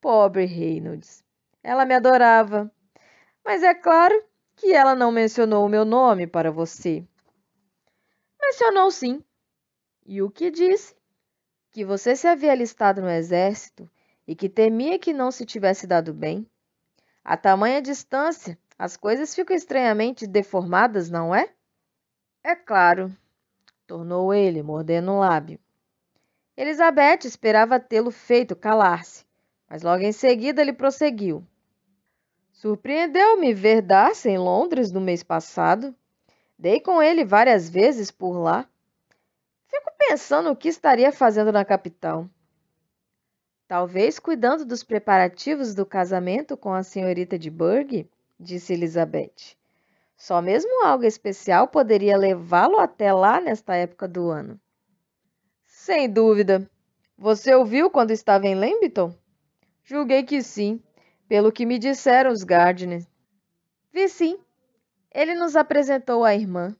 Pobre Reynolds. Ela me adorava. Mas é claro que ela não mencionou o meu nome para você. Mencionou sim. E o que disse? que você se havia alistado no exército e que temia que não se tivesse dado bem. A tamanha distância, as coisas ficam estranhamente deformadas, não é? É claro, tornou ele, mordendo o lábio. Elizabeth esperava tê-lo feito calar-se, mas logo em seguida ele prosseguiu. Surpreendeu-me ver Darcy em Londres no mês passado. Dei com ele várias vezes por lá. Fico pensando o que estaria fazendo na capital. Talvez cuidando dos preparativos do casamento com a senhorita de Burgh, disse Elizabeth. Só mesmo algo especial poderia levá-lo até lá nesta época do ano. Sem dúvida. Você ouviu quando estava em Lambton? Julguei que sim, pelo que me disseram os Gardner. Vi sim. Ele nos apresentou a irmã.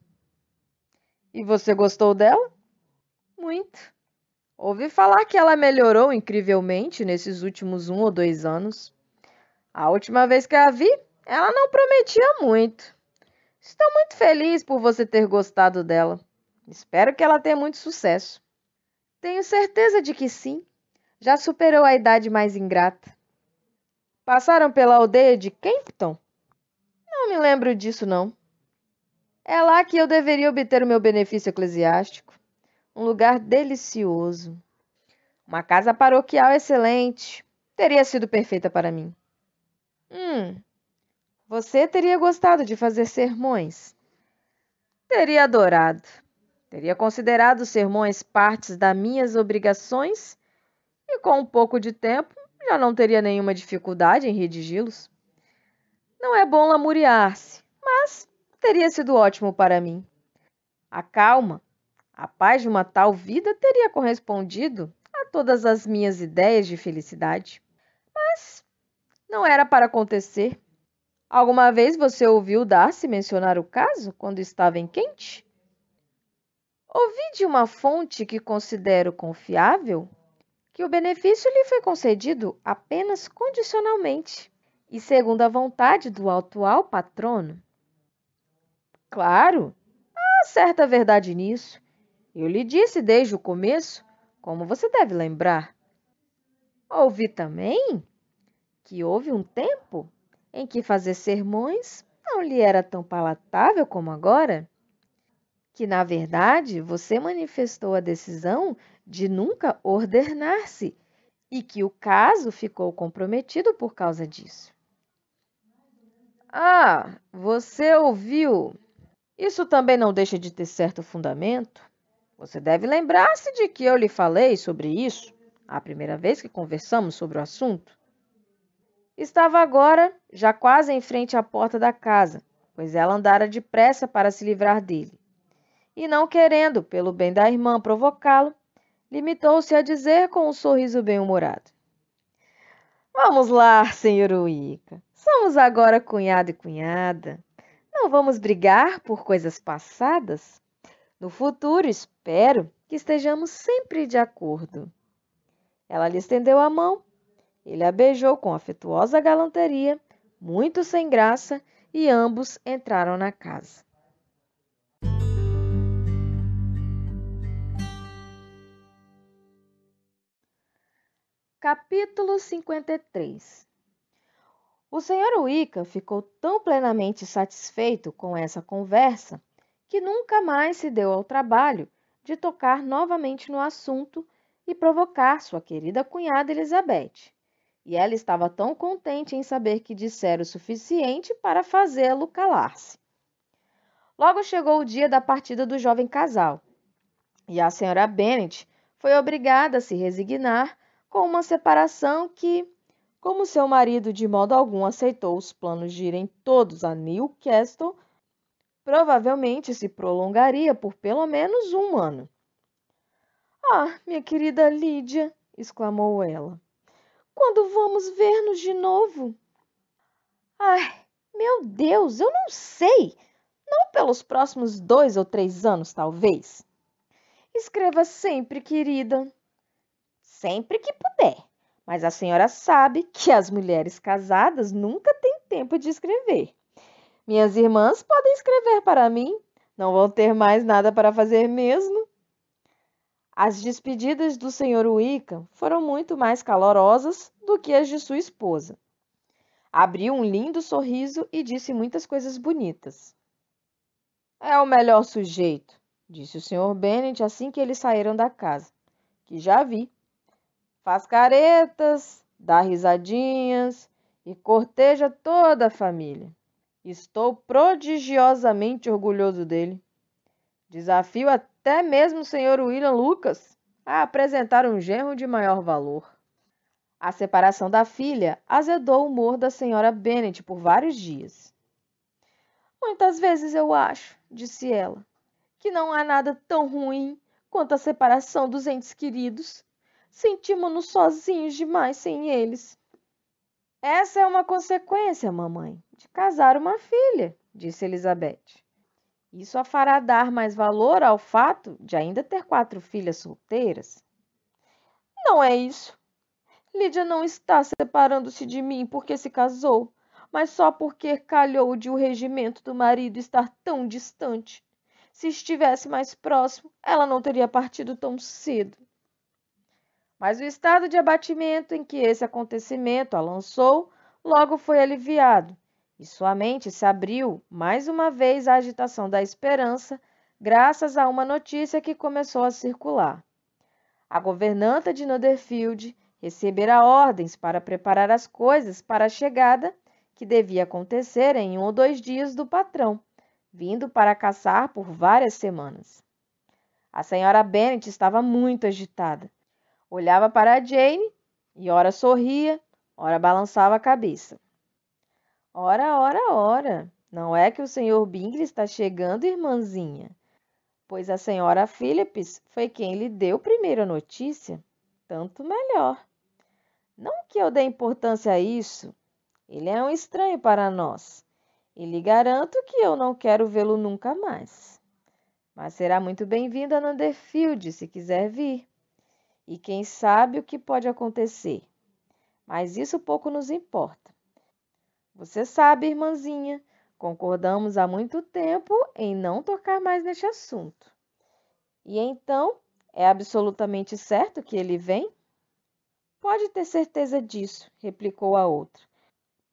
E você gostou dela? Muito. Ouvi falar que ela melhorou incrivelmente nesses últimos um ou dois anos. A última vez que a vi, ela não prometia muito. Estou muito feliz por você ter gostado dela. Espero que ela tenha muito sucesso. Tenho certeza de que sim. Já superou a idade mais ingrata. Passaram pela aldeia de Kempton? Não me lembro disso, não. É lá que eu deveria obter o meu benefício eclesiástico. Um lugar delicioso. Uma casa paroquial excelente. Teria sido perfeita para mim. Hum, você teria gostado de fazer sermões? Teria adorado. Teria considerado sermões partes das minhas obrigações e, com um pouco de tempo, já não teria nenhuma dificuldade em redigi-los. Não é bom lamuriar-se, mas teria sido ótimo para mim. A calma, a paz de uma tal vida teria correspondido a todas as minhas ideias de felicidade. Mas não era para acontecer. Alguma vez você ouviu Darcy mencionar o caso quando estava em Quente? Ouvi de uma fonte que considero confiável que o benefício lhe foi concedido apenas condicionalmente e segundo a vontade do atual patrono. Claro, há certa verdade nisso. Eu lhe disse desde o começo, como você deve lembrar. Ouvi também que houve um tempo em que fazer sermões não lhe era tão palatável como agora? Que, na verdade, você manifestou a decisão de nunca ordenar-se e que o caso ficou comprometido por causa disso. Ah, você ouviu? Isso também não deixa de ter certo fundamento. Você deve lembrar-se de que eu lhe falei sobre isso a primeira vez que conversamos sobre o assunto. Estava agora já quase em frente à porta da casa, pois ela andara depressa para se livrar dele. E não querendo, pelo bem da irmã, provocá-lo, limitou-se a dizer com um sorriso bem-humorado: Vamos lá, senhor Wicca. Somos agora cunhado e cunhada. Não vamos brigar por coisas passadas? No futuro, espero que estejamos sempre de acordo. Ela lhe estendeu a mão ele a beijou com afetuosa galanteria, muito sem graça, e ambos entraram na casa. Capítulo 53 O senhor Wicca ficou tão plenamente satisfeito com essa conversa que nunca mais se deu ao trabalho de tocar novamente no assunto e provocar sua querida cunhada Elizabeth e ela estava tão contente em saber que dissera o suficiente para fazê-lo calar-se. Logo chegou o dia da partida do jovem casal, e a senhora Bennet foi obrigada a se resignar com uma separação que, como seu marido de modo algum aceitou os planos de irem todos a Newcastle, provavelmente se prolongaria por pelo menos um ano. Ah, minha querida Lídia! exclamou ela. Quando vamos ver-nos de novo? Ai, meu Deus, eu não sei. Não pelos próximos dois ou três anos, talvez. Escreva sempre, querida. Sempre que puder. Mas a senhora sabe que as mulheres casadas nunca têm tempo de escrever. Minhas irmãs podem escrever para mim. Não vão ter mais nada para fazer mesmo. As despedidas do Sr. Wickham foram muito mais calorosas do que as de sua esposa. Abriu um lindo sorriso e disse muitas coisas bonitas. É o melhor sujeito, disse o Sr. Bennet assim que eles saíram da casa, que já vi. Faz caretas, dá risadinhas e corteja toda a família. Estou prodigiosamente orgulhoso dele. Desafio até mesmo o Sr. William Lucas a apresentar um genro de maior valor. A separação da filha azedou o humor da senhora Bennet por vários dias. Muitas vezes eu acho, disse ela, que não há nada tão ruim quanto a separação dos entes queridos. Sentimos-nos sozinhos demais sem eles. Essa é uma consequência, mamãe, de casar uma filha, disse Elizabeth. Isso a fará dar mais valor ao fato de ainda ter quatro filhas solteiras. Não é isso. Lídia não está separando-se de mim porque se casou mas só porque calhou de o regimento do marido estar tão distante. Se estivesse mais próximo, ela não teria partido tão cedo. Mas o estado de abatimento em que esse acontecimento a lançou logo foi aliviado, e sua mente se abriu mais uma vez à agitação da esperança, graças a uma notícia que começou a circular. A governanta de Netherfield recebera ordens para preparar as coisas para a chegada que devia acontecer em um ou dois dias do patrão, vindo para caçar por várias semanas. A senhora Bennet estava muito agitada. Olhava para Jane e ora sorria, ora balançava a cabeça. Ora, ora, ora, não é que o senhor Bingley está chegando, irmãzinha? Pois a senhora Phillips foi quem lhe deu primeiro a notícia. Tanto melhor. Não que eu dê importância a isso, ele é um estranho para nós e lhe garanto que eu não quero vê-lo nunca mais. Mas será muito bem-vindo a Nanderfield se quiser vir. E quem sabe o que pode acontecer. Mas isso pouco nos importa. Você sabe, irmãzinha, concordamos há muito tempo em não tocar mais neste assunto. E então, é absolutamente certo que ele vem? Pode ter certeza disso, replicou a outra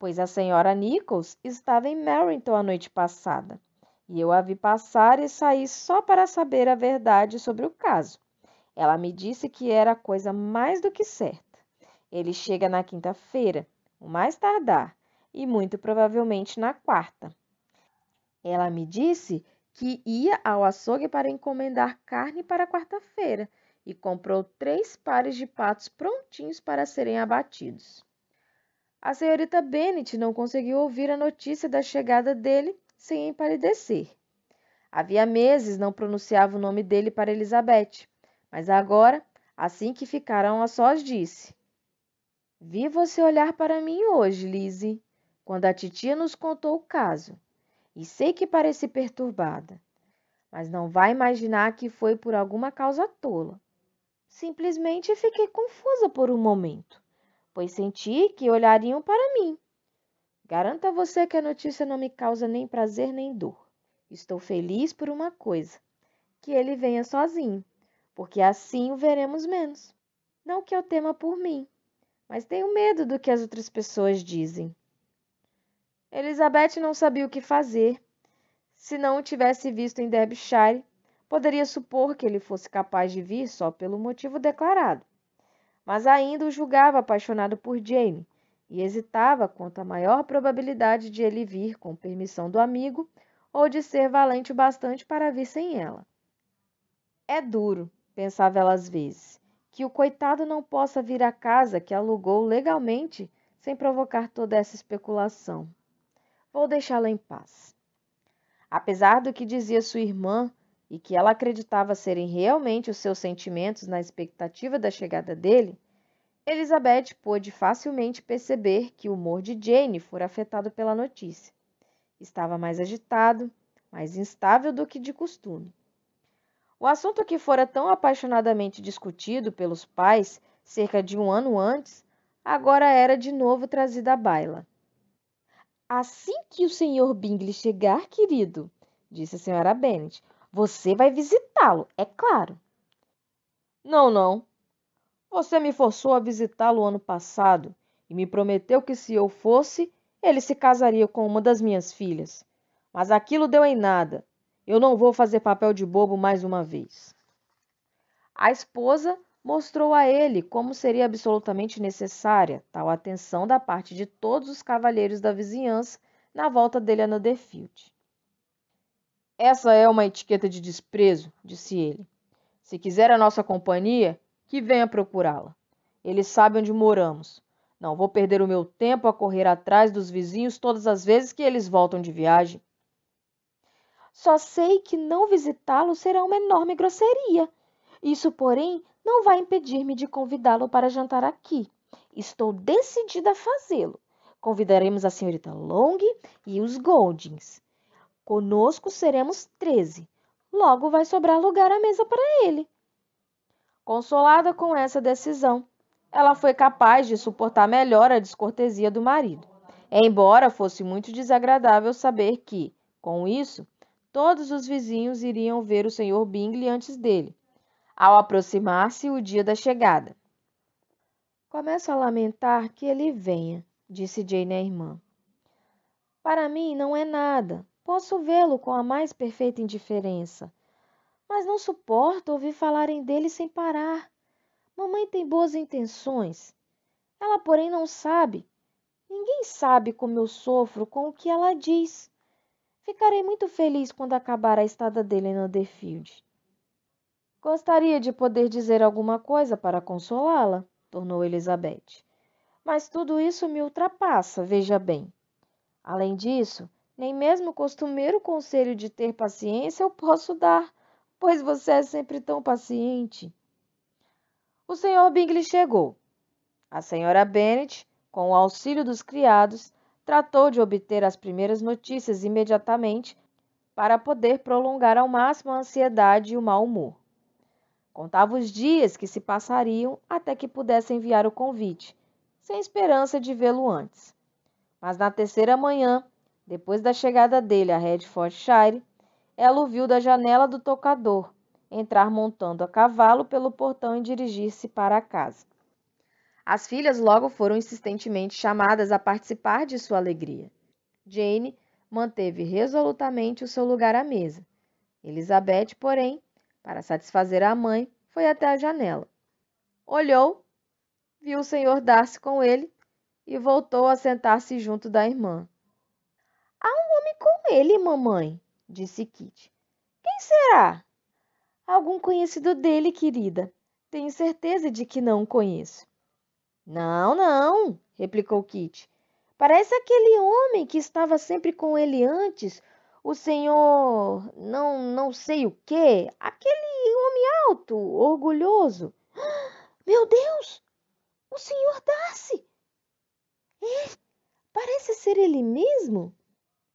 pois a senhora Nichols estava em Merrington a noite passada, e eu a vi passar e sair só para saber a verdade sobre o caso. Ela me disse que era coisa mais do que certa. Ele chega na quinta-feira, o mais tardar, e muito provavelmente na quarta. Ela me disse que ia ao açougue para encomendar carne para quarta-feira e comprou três pares de patos prontinhos para serem abatidos. A senhorita Bennet não conseguiu ouvir a notícia da chegada dele sem empalidecer. Havia meses não pronunciava o nome dele para Elizabeth, mas agora, assim que ficaram a sós, disse: Vi você olhar para mim hoje, Lizzie, quando a titia nos contou o caso, e sei que pareci perturbada, mas não vai imaginar que foi por alguma causa tola. Simplesmente fiquei confusa por um momento pois senti que olhariam para mim. Garanto a você que a notícia não me causa nem prazer nem dor. Estou feliz por uma coisa: que ele venha sozinho, porque assim o veremos menos. Não que eu tema por mim, mas tenho medo do que as outras pessoas dizem. Elizabeth não sabia o que fazer. Se não o tivesse visto em Derbyshire, poderia supor que ele fosse capaz de vir só pelo motivo declarado mas ainda o julgava apaixonado por Jane e hesitava quanto à maior probabilidade de ele vir com permissão do amigo ou de ser valente o bastante para vir sem ela. É duro, pensava ela às vezes, que o coitado não possa vir à casa que alugou legalmente sem provocar toda essa especulação. Vou deixá-la em paz. Apesar do que dizia sua irmã e que ela acreditava serem realmente os seus sentimentos na expectativa da chegada dele, Elizabeth pôde facilmente perceber que o humor de Jane fora afetado pela notícia. Estava mais agitado, mais instável do que de costume. O assunto que fora tão apaixonadamente discutido pelos pais cerca de um ano antes, agora era de novo trazido à baila. Assim que o Sr. Bingley chegar, querido, disse a Sra. Bennet, você vai visitá-lo, é claro. Não, não. Você me forçou a visitá-lo ano passado e me prometeu que se eu fosse, ele se casaria com uma das minhas filhas. Mas aquilo deu em nada. Eu não vou fazer papel de bobo mais uma vez. A esposa mostrou a ele como seria absolutamente necessária tal atenção da parte de todos os cavalheiros da vizinhança na volta dele a Netherfield. Essa é uma etiqueta de desprezo, disse ele. Se quiser a nossa companhia, que venha procurá-la. Ele sabe onde moramos. Não vou perder o meu tempo a correr atrás dos vizinhos todas as vezes que eles voltam de viagem. Só sei que não visitá-lo será uma enorme grosseria. Isso, porém, não vai impedir-me de convidá-lo para jantar aqui. Estou decidida a fazê-lo. Convidaremos a senhorita Long e os Goldings. Conosco seremos treze. Logo vai sobrar lugar à mesa para ele. Consolada com essa decisão, ela foi capaz de suportar melhor a descortesia do marido, embora fosse muito desagradável saber que, com isso, todos os vizinhos iriam ver o Sr. Bingley antes dele, ao aproximar-se o dia da chegada. Começo a lamentar que ele venha, disse Jane à irmã. Para mim não é nada. Posso vê-lo com a mais perfeita indiferença. Mas não suporto ouvir falarem dele sem parar. Mamãe tem boas intenções. Ela, porém, não sabe. Ninguém sabe como eu sofro com o que ela diz. Ficarei muito feliz quando acabar a estada dele em Underfield. Gostaria de poder dizer alguma coisa para consolá-la, tornou Elizabeth. Mas tudo isso me ultrapassa, veja bem. Além disso, nem mesmo o costumeiro conselho de ter paciência eu posso dar, pois você é sempre tão paciente. O senhor Bingley chegou. A senhora Bennet, com o auxílio dos criados, tratou de obter as primeiras notícias imediatamente para poder prolongar ao máximo a ansiedade e o mau humor. Contava os dias que se passariam até que pudesse enviar o convite, sem esperança de vê-lo antes. Mas na terceira manhã, depois da chegada dele a Redfordshire, ela o viu da janela do tocador, entrar montando a cavalo pelo portão e dirigir-se para a casa. As filhas logo foram insistentemente chamadas a participar de sua alegria. Jane manteve resolutamente o seu lugar à mesa. Elizabeth, porém, para satisfazer a mãe, foi até a janela. Olhou, viu o senhor Darcy com ele e voltou a sentar-se junto da irmã. Há um homem com ele, mamãe, disse Kitty. Quem será? Algum conhecido dele, querida. Tenho certeza de que não o conheço. Não, não, replicou Kitty. Parece aquele homem que estava sempre com ele antes, o senhor não não sei o quê, aquele homem alto, orgulhoso. Meu Deus! O senhor Darcy! É, parece ser ele mesmo.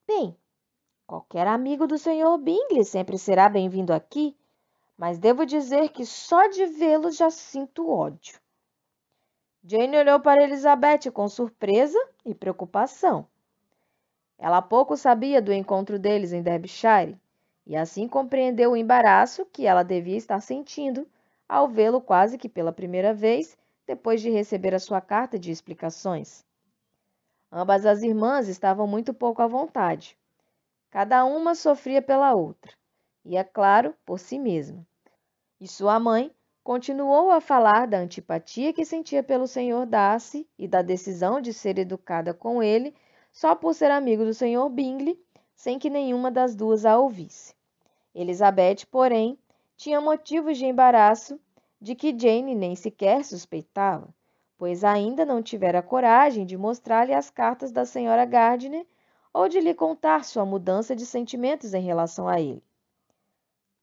Bem, qualquer amigo do senhor Bingley sempre será bem-vindo aqui, mas devo dizer que só de vê-lo já sinto ódio. Jane olhou para Elizabeth com surpresa e preocupação. Ela pouco sabia do encontro deles em Derbyshire e assim compreendeu o embaraço que ela devia estar sentindo ao vê-lo quase que pela primeira vez depois de receber a sua carta de explicações. Ambas as irmãs estavam muito pouco à vontade. Cada uma sofria pela outra, e, é claro, por si mesma. E sua mãe continuou a falar da antipatia que sentia pelo Sr. Darcy e da decisão de ser educada com ele só por ser amigo do Sr. Bingley, sem que nenhuma das duas a ouvisse. Elizabeth, porém, tinha motivos de embaraço de que Jane nem sequer suspeitava, pois ainda não tivera coragem de mostrar-lhe as cartas da senhora Gardiner ou de lhe contar sua mudança de sentimentos em relação a ele.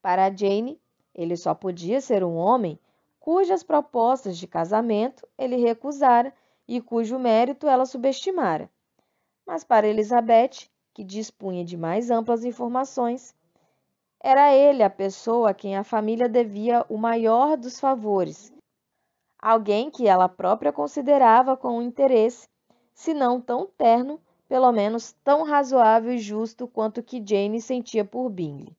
Para Jane, ele só podia ser um homem cujas propostas de casamento ele recusara e cujo mérito ela subestimara mas para Elizabeth, que dispunha de mais amplas informações, era ele a pessoa a quem a família devia o maior dos favores, alguém que ela própria considerava com interesse, se não tão terno, pelo menos tão razoável e justo quanto que Jane sentia por Bingley.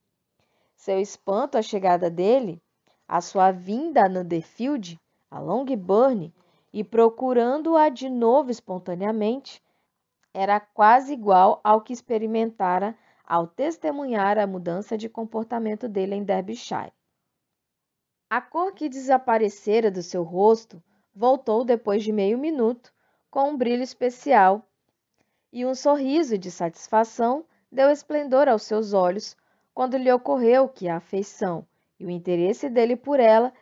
Seu espanto à chegada dele, a sua vinda a Netherfield, a Longbourn, e procurando-a de novo espontaneamente, era quase igual ao que experimentara ao testemunhar a mudança de comportamento dele em Derbyshire. A cor que desaparecera do seu rosto voltou depois de meio minuto, com um brilho especial, e um sorriso de satisfação deu esplendor aos seus olhos quando lhe ocorreu que a afeição e o interesse dele por ela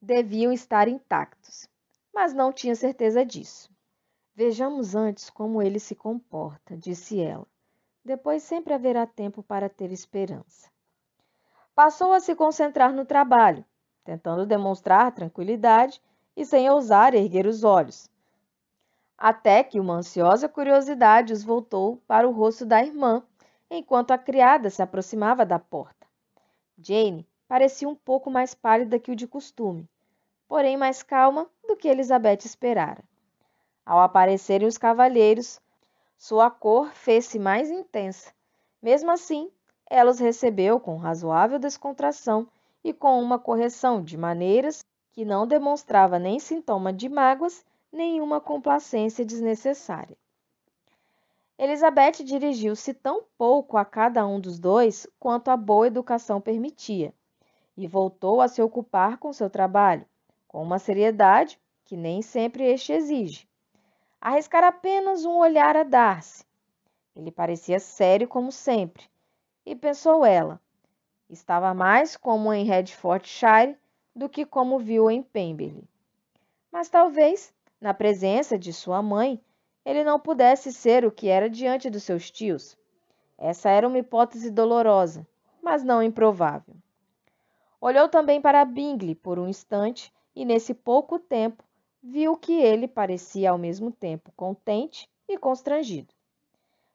deviam estar intactos. mas não tinha certeza disso. Vejamos antes como ele se comporta, disse ela. Depois sempre haverá tempo para ter esperança. Passou a se concentrar no trabalho, tentando demonstrar tranquilidade e sem ousar erguer os olhos. Até que uma ansiosa curiosidade os voltou para o rosto da irmã, enquanto a criada se aproximava da porta. Jane parecia um pouco mais pálida que o de costume, porém mais calma do que Elizabeth esperara. Ao aparecerem os cavalheiros, sua cor fez-se mais intensa. Mesmo assim, ela os recebeu com razoável descontração e com uma correção de maneiras que não demonstrava nem sintoma de mágoas, nenhuma complacência desnecessária. Elizabeth dirigiu-se tão pouco a cada um dos dois quanto a boa educação permitia, e voltou a se ocupar com seu trabalho, com uma seriedade que nem sempre este exige arriscar apenas um olhar a Darcy. Ele parecia sério como sempre, e pensou ela, estava mais como em Redfordshire do que como viu em Pemberley. Mas talvez, na presença de sua mãe, ele não pudesse ser o que era diante dos seus tios. Essa era uma hipótese dolorosa, mas não improvável. Olhou também para Bingley por um instante e, nesse pouco tempo, viu que ele parecia ao mesmo tempo contente e constrangido.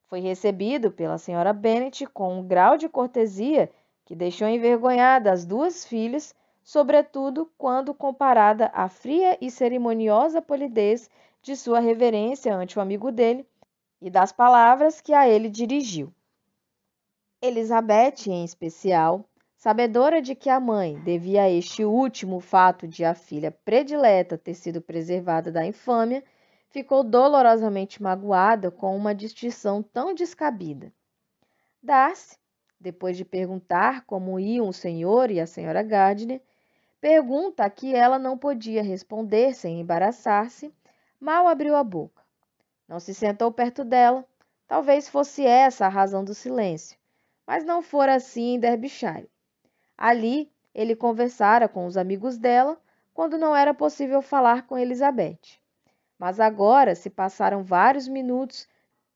Foi recebido pela senhora Bennet com um grau de cortesia que deixou envergonhada as duas filhas, sobretudo quando comparada à fria e cerimoniosa polidez de sua reverência ante o amigo dele e das palavras que a ele dirigiu. Elizabeth, em especial, Sabedora de que a mãe devia a este último fato de a filha predileta ter sido preservada da infâmia, ficou dolorosamente magoada com uma distinção tão descabida. Darcy, depois de perguntar como iam o senhor e a senhora Gardner, pergunta a que ela não podia responder sem embaraçar-se, mal abriu a boca. Não se sentou perto dela, talvez fosse essa a razão do silêncio, mas não fora assim em Derbyshire. Ali, ele conversara com os amigos dela quando não era possível falar com Elizabeth. Mas agora se passaram vários minutos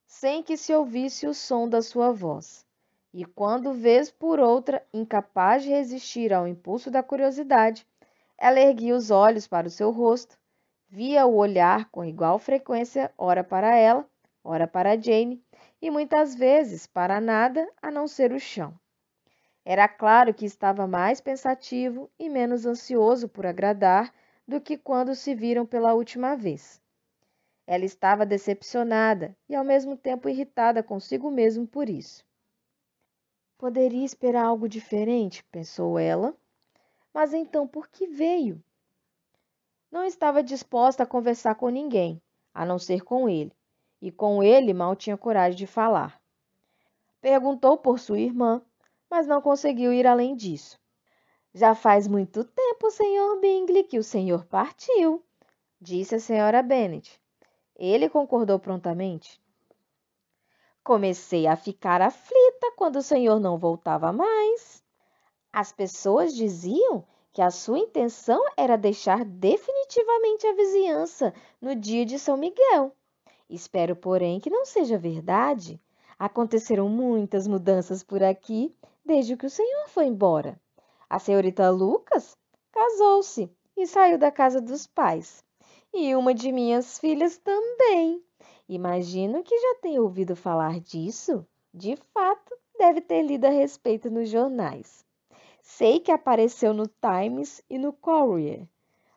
sem que se ouvisse o som da sua voz. E quando, vez por outra, incapaz de resistir ao impulso da curiosidade, ela erguia os olhos para o seu rosto, via o olhar com igual frequência, ora para ela, ora para Jane, e muitas vezes para nada a não ser o chão. Era claro que estava mais pensativo e menos ansioso por agradar do que quando se viram pela última vez. Ela estava decepcionada e ao mesmo tempo irritada consigo mesmo por isso. Poderia esperar algo diferente, pensou ela. Mas então por que veio? Não estava disposta a conversar com ninguém, a não ser com ele, e com ele mal tinha coragem de falar. Perguntou por sua irmã, mas não conseguiu ir além disso. Já faz muito tempo, senhor Bingley, que o senhor partiu, disse a senhora Bennet. Ele concordou prontamente. Comecei a ficar aflita quando o senhor não voltava mais. As pessoas diziam que a sua intenção era deixar definitivamente a vizinhança no dia de São Miguel. Espero, porém, que não seja verdade. Aconteceram muitas mudanças por aqui desde que o senhor foi embora. A senhorita Lucas casou-se e saiu da casa dos pais. E uma de minhas filhas também. Imagino que já tenha ouvido falar disso. De fato, deve ter lido a respeito nos jornais. Sei que apareceu no Times e no Courier,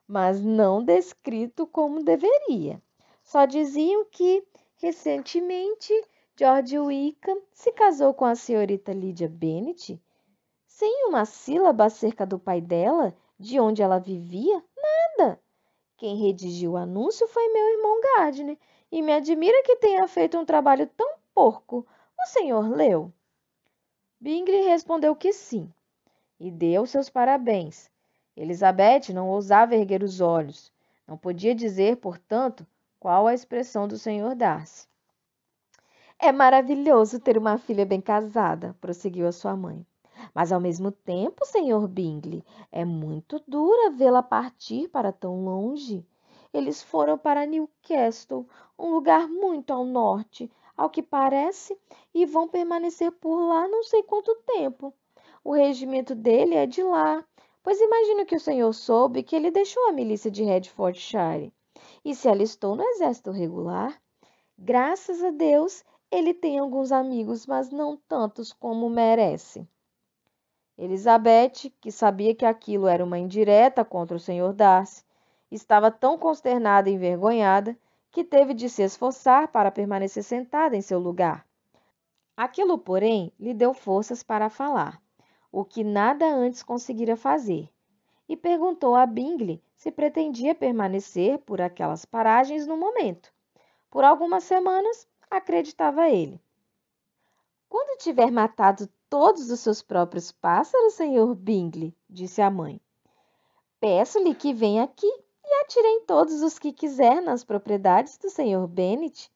mas não descrito como deveria. Só diziam que, recentemente, George Wickham se casou com a senhorita Lydia Bennet? Sem uma sílaba acerca do pai dela, de onde ela vivia? Nada. Quem redigiu o anúncio foi meu irmão Gardner, e me admira que tenha feito um trabalho tão porco. O senhor leu? Bingley respondeu que sim, e deu seus parabéns. Elizabeth não ousava erguer os olhos. Não podia dizer, portanto, qual a expressão do senhor Darcy. É maravilhoso ter uma filha bem casada, prosseguiu a sua mãe. Mas ao mesmo tempo, senhor Bingley, é muito dura vê-la partir para tão longe. eles foram para Newcastle, um lugar muito ao norte, ao que parece, e vão permanecer por lá não sei quanto tempo. O regimento dele é de lá, pois imagino que o senhor soube que ele deixou a milícia de Hertfordshire e se alistou no exército regular. Graças a Deus, ele tem alguns amigos, mas não tantos como merece. Elizabeth, que sabia que aquilo era uma indireta contra o Sr. Darcy, estava tão consternada e envergonhada que teve de se esforçar para permanecer sentada em seu lugar. Aquilo, porém, lhe deu forças para falar, o que nada antes conseguira fazer, e perguntou a Bingley se pretendia permanecer por aquelas paragens no momento. Por algumas semanas, acreditava ele. Quando tiver matado todos os seus próprios pássaros, senhor Bingley, disse a mãe, peço-lhe que venha aqui e atire em todos os que quiser nas propriedades do senhor Bennet.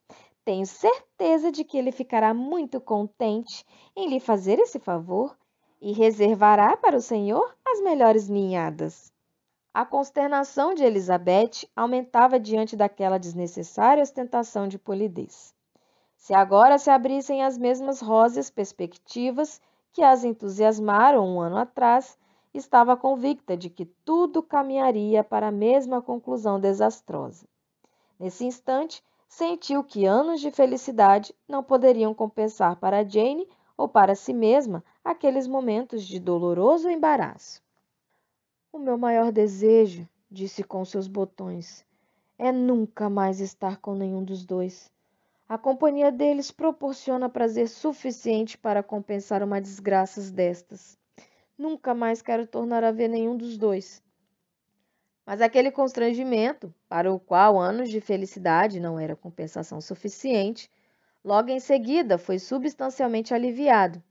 Tenho certeza de que ele ficará muito contente em lhe fazer esse favor e reservará para o senhor as melhores ninhadas. A consternação de Elizabeth aumentava diante daquela desnecessária ostentação de polidez. Se agora se abrissem as mesmas rosas perspectivas que as entusiasmaram um ano atrás, estava convicta de que tudo caminharia para a mesma conclusão desastrosa. Nesse instante, sentiu que anos de felicidade não poderiam compensar para Jane ou para si mesma aqueles momentos de doloroso embaraço. O meu maior desejo, disse com seus botões, é nunca mais estar com nenhum dos dois. A companhia deles proporciona prazer suficiente para compensar uma desgraça destas. Nunca mais quero tornar a ver nenhum dos dois. Mas aquele constrangimento, para o qual anos de felicidade não era compensação suficiente, logo em seguida foi substancialmente aliviado,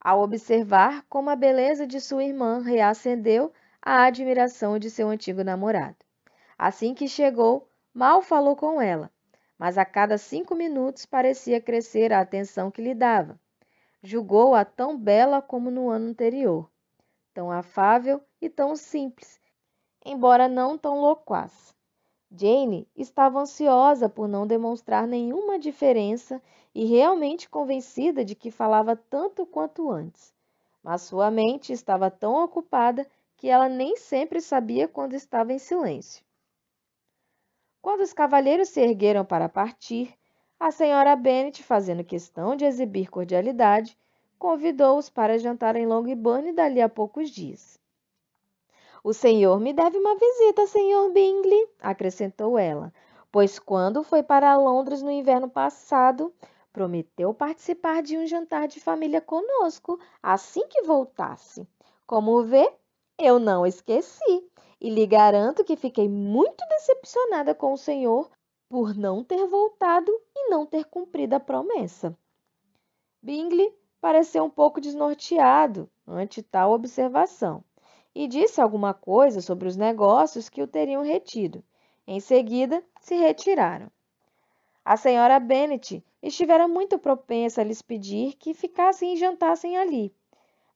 ao observar como a beleza de sua irmã reacendeu a admiração de seu antigo namorado. Assim que chegou, mal falou com ela, mas a cada cinco minutos parecia crescer a atenção que lhe dava. Julgou-a tão bela como no ano anterior, tão afável e tão simples, embora não tão loquaz. Jane estava ansiosa por não demonstrar nenhuma diferença e realmente convencida de que falava tanto quanto antes. Mas sua mente estava tão ocupada que ela nem sempre sabia quando estava em silêncio. Quando os cavalheiros se ergueram para partir, a senhora Bennet, fazendo questão de exibir cordialidade, convidou-os para jantar em Longbourn dali a poucos dias. O senhor me deve uma visita, senhor Bingley, acrescentou ela, pois quando foi para Londres no inverno passado, prometeu participar de um jantar de família conosco assim que voltasse. Como vê, eu não esqueci e lhe garanto que fiquei muito decepcionada com o senhor por não ter voltado e não ter cumprido a promessa. Bingley pareceu um pouco desnorteado ante tal observação e disse alguma coisa sobre os negócios que o teriam retido. Em seguida, se retiraram. A senhora Bennet estivera muito propensa a lhes pedir que ficassem e jantassem ali,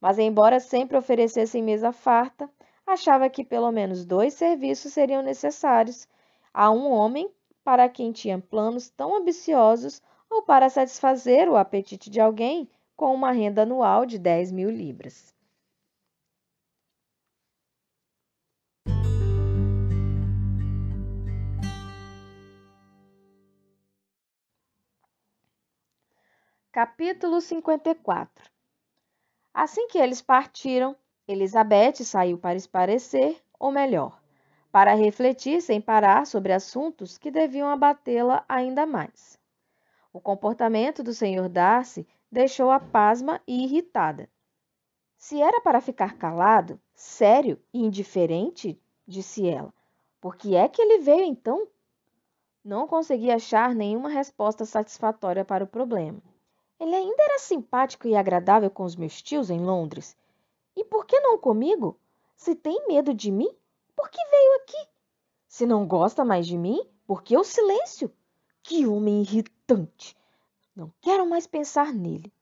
mas, embora sempre oferecessem mesa farta, achava que pelo menos dois serviços seriam necessários a um homem para quem tinha planos tão ambiciosos ou para satisfazer o apetite de alguém com uma renda anual de 10 mil libras. Capítulo 54 Assim que eles partiram, Elizabeth saiu para esparecer, ou melhor, para refletir sem parar sobre assuntos que deviam abatê-la ainda mais. O comportamento do Sr. Darcy deixou-a pasma e irritada. Se era para ficar calado, sério e indiferente, disse ela, por que é que ele veio então? Não conseguia achar nenhuma resposta satisfatória para o problema. Ele ainda era simpático e agradável com os meus tios em Londres e por que não comigo? Se tem medo de mim, por que veio aqui? Se não gosta mais de mim, por que o silêncio? Que homem irritante! Não quero mais pensar nele.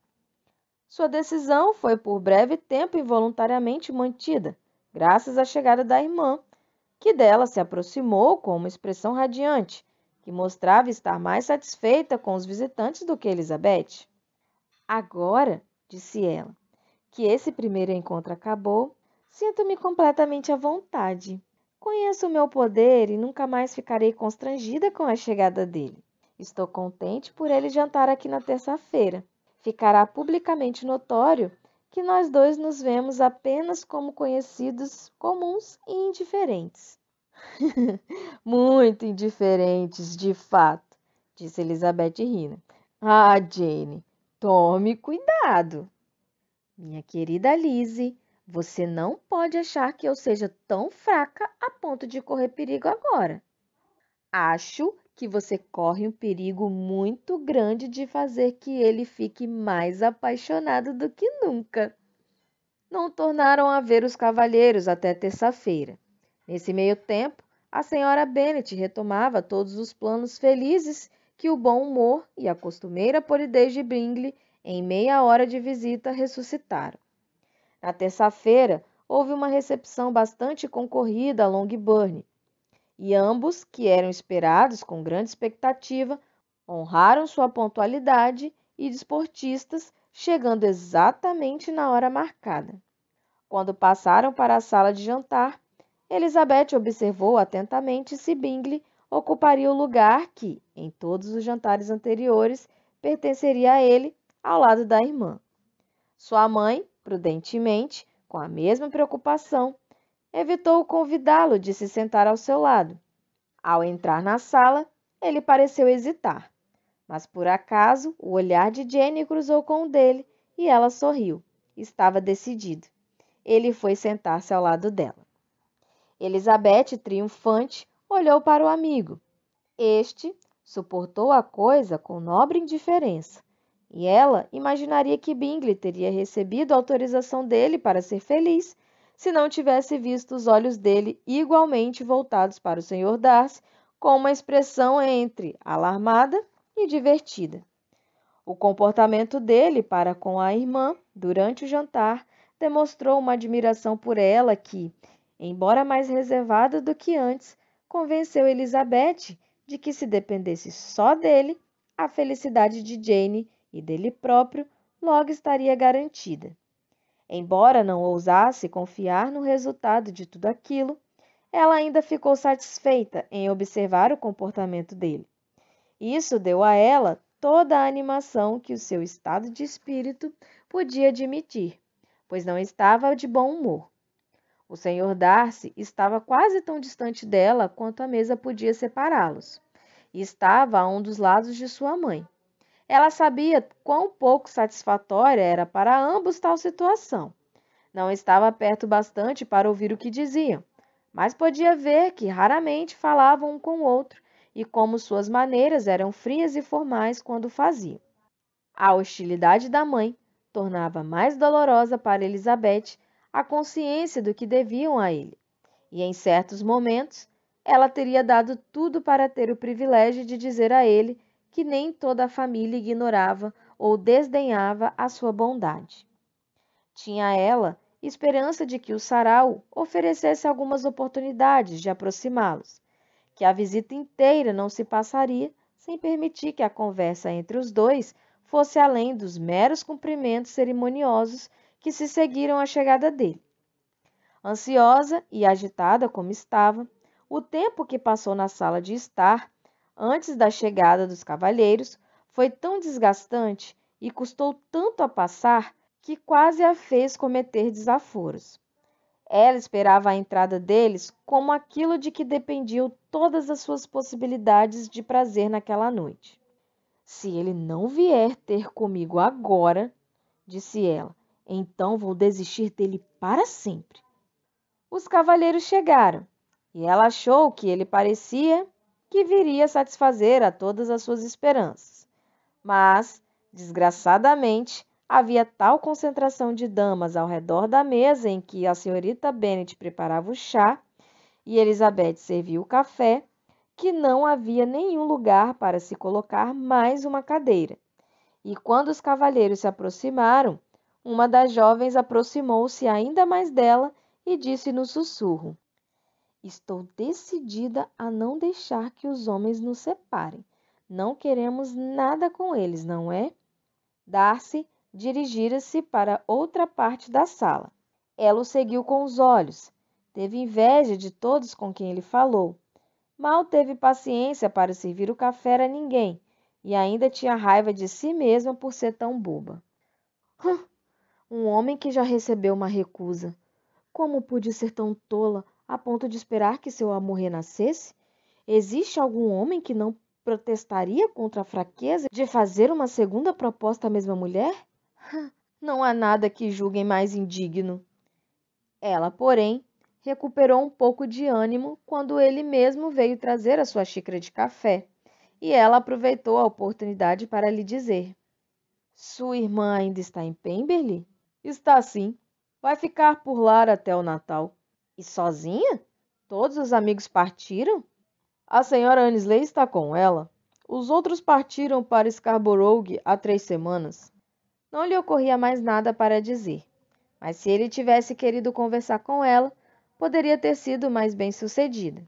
Sua decisão foi por breve tempo involuntariamente mantida, graças à chegada da irmã, que dela se aproximou com uma expressão radiante, que mostrava estar mais satisfeita com os visitantes do que Elizabeth. Agora, disse ela, que esse primeiro encontro acabou, sinto-me completamente à vontade. Conheço o meu poder e nunca mais ficarei constrangida com a chegada dele. Estou contente por ele jantar aqui na terça-feira. Ficará publicamente notório que nós dois nos vemos apenas como conhecidos comuns e indiferentes. Muito indiferentes, de fato, disse Elizabeth rindo. Ah, Jane, tome cuidado. Minha querida Lizzie, você não pode achar que eu seja tão fraca a ponto de correr perigo agora. Acho que você corre um perigo muito grande de fazer que ele fique mais apaixonado do que nunca. Não tornaram a ver os cavalheiros até terça-feira. Nesse meio tempo, a senhora Bennet retomava todos os planos felizes que o bom humor e a costumeira polidez de Bingley, em meia hora de visita, ressuscitaram. Na terça-feira, houve uma recepção bastante concorrida a Longbourn, e ambos, que eram esperados com grande expectativa, honraram sua pontualidade e desportistas, chegando exatamente na hora marcada. Quando passaram para a sala de jantar, Elizabeth observou atentamente se Bingley ocuparia o lugar que, em todos os jantares anteriores, pertenceria a ele, ao lado da irmã. Sua mãe, prudentemente, com a mesma preocupação, evitou convidá-lo de se sentar ao seu lado. Ao entrar na sala, ele pareceu hesitar, mas por acaso o olhar de Jenny cruzou com o dele e ela sorriu. Estava decidido. Ele foi sentar-se ao lado dela. Elizabeth, triunfante, olhou para o amigo. Este suportou a coisa com nobre indiferença, e ela imaginaria que Bingley teria recebido autorização dele para ser feliz se não tivesse visto os olhos dele igualmente voltados para o Sr. Darcy, com uma expressão entre alarmada e divertida. O comportamento dele para com a irmã durante o jantar demonstrou uma admiração por ela que, embora mais reservada do que antes, convenceu Elizabeth de que se dependesse só dele, a felicidade de Jane e dele próprio logo estaria garantida. Embora não ousasse confiar no resultado de tudo aquilo, ela ainda ficou satisfeita em observar o comportamento dele. Isso deu a ela toda a animação que o seu estado de espírito podia admitir, pois não estava de bom humor. O senhor Darcy estava quase tão distante dela quanto a mesa podia separá-los, e estava a um dos lados de sua mãe. Ela sabia quão pouco satisfatória era para ambos tal situação. Não estava perto bastante para ouvir o que diziam, mas podia ver que raramente falavam um com o outro e como suas maneiras eram frias e formais quando faziam. A hostilidade da mãe tornava mais dolorosa para Elizabeth a consciência do que deviam a ele, e em certos momentos ela teria dado tudo para ter o privilégio de dizer a ele que nem toda a família ignorava ou desdenhava a sua bondade. Tinha ela esperança de que o sarau oferecesse algumas oportunidades de aproximá-los, que a visita inteira não se passaria sem permitir que a conversa entre os dois fosse além dos meros cumprimentos cerimoniosos que se seguiram à chegada dele. Ansiosa e agitada como estava, o tempo que passou na sala de estar antes da chegada dos cavalheiros foi tão desgastante e custou tanto a passar que quase a fez cometer desaforos. Ela esperava a entrada deles como aquilo de que dependiam todas as suas possibilidades de prazer naquela noite. Se ele não vier ter comigo agora, disse ela, então vou desistir dele para sempre. Os cavalheiros chegaram e ela achou que ele parecia que viria satisfazer a todas as suas esperanças. Mas, desgraçadamente, havia tal concentração de damas ao redor da mesa em que a senhorita Bennet preparava o chá e Elizabeth servia o café, que não havia nenhum lugar para se colocar mais uma cadeira. E quando os cavalheiros se aproximaram, uma das jovens aproximou-se ainda mais dela e disse no sussurro: Estou decidida a não deixar que os homens nos separem. Não queremos nada com eles, não é? Darcy dirigira-se para outra parte da sala. Ela o seguiu com os olhos. Teve inveja de todos com quem ele falou. Mal teve paciência para servir o café a ninguém e ainda tinha raiva de si mesma por ser tão boba. Hum, um homem que já recebeu uma recusa. Como pude ser tão tola a ponto de esperar que seu amor renascesse? Existe algum homem que não protestaria contra a fraqueza de fazer uma segunda proposta à mesma mulher? Não há nada que julguem mais indigno. Ela, porém, recuperou um pouco de ânimo quando ele mesmo veio trazer a sua xícara de café, e ela aproveitou a oportunidade para lhe dizer: Sua irmã ainda está em Pemberley? Está sim. Vai ficar por lá até o Natal. E sozinha? Todos os amigos partiram? A senhora Annesley está com ela. Os outros partiram para Scarborough há três semanas. Não lhe ocorria mais nada para dizer, mas se ele tivesse querido conversar com ela, poderia ter sido mais bem sucedida.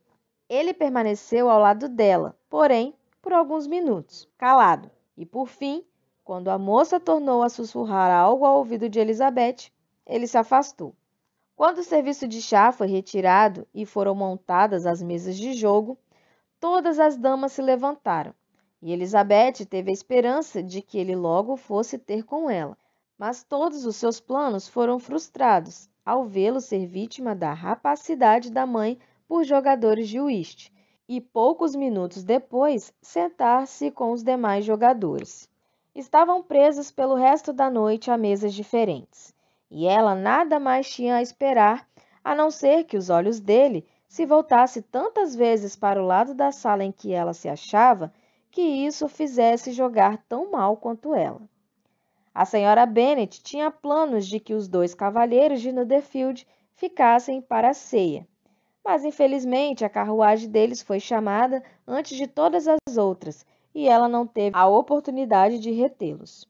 Ele permaneceu ao lado dela, porém, por alguns minutos, calado, e por fim, quando a moça tornou a sussurrar algo ao ouvido de Elizabeth, ele se afastou. Quando o serviço de chá foi retirado e foram montadas as mesas de jogo, todas as damas se levantaram, e Elizabeth teve a esperança de que ele logo fosse ter com ela. Mas todos os seus planos foram frustrados ao vê-lo ser vítima da rapacidade da mãe por jogadores de whist, e poucos minutos depois sentar-se com os demais jogadores. Estavam presos pelo resto da noite a mesas diferentes e ela nada mais tinha a esperar a não ser que os olhos dele se voltasse tantas vezes para o lado da sala em que ela se achava que isso o fizesse jogar tão mal quanto ela. A senhora Bennet tinha planos de que os dois cavalheiros de Netherfield ficassem para a ceia, mas infelizmente a carruagem deles foi chamada antes de todas as outras e ela não teve a oportunidade de retê-los.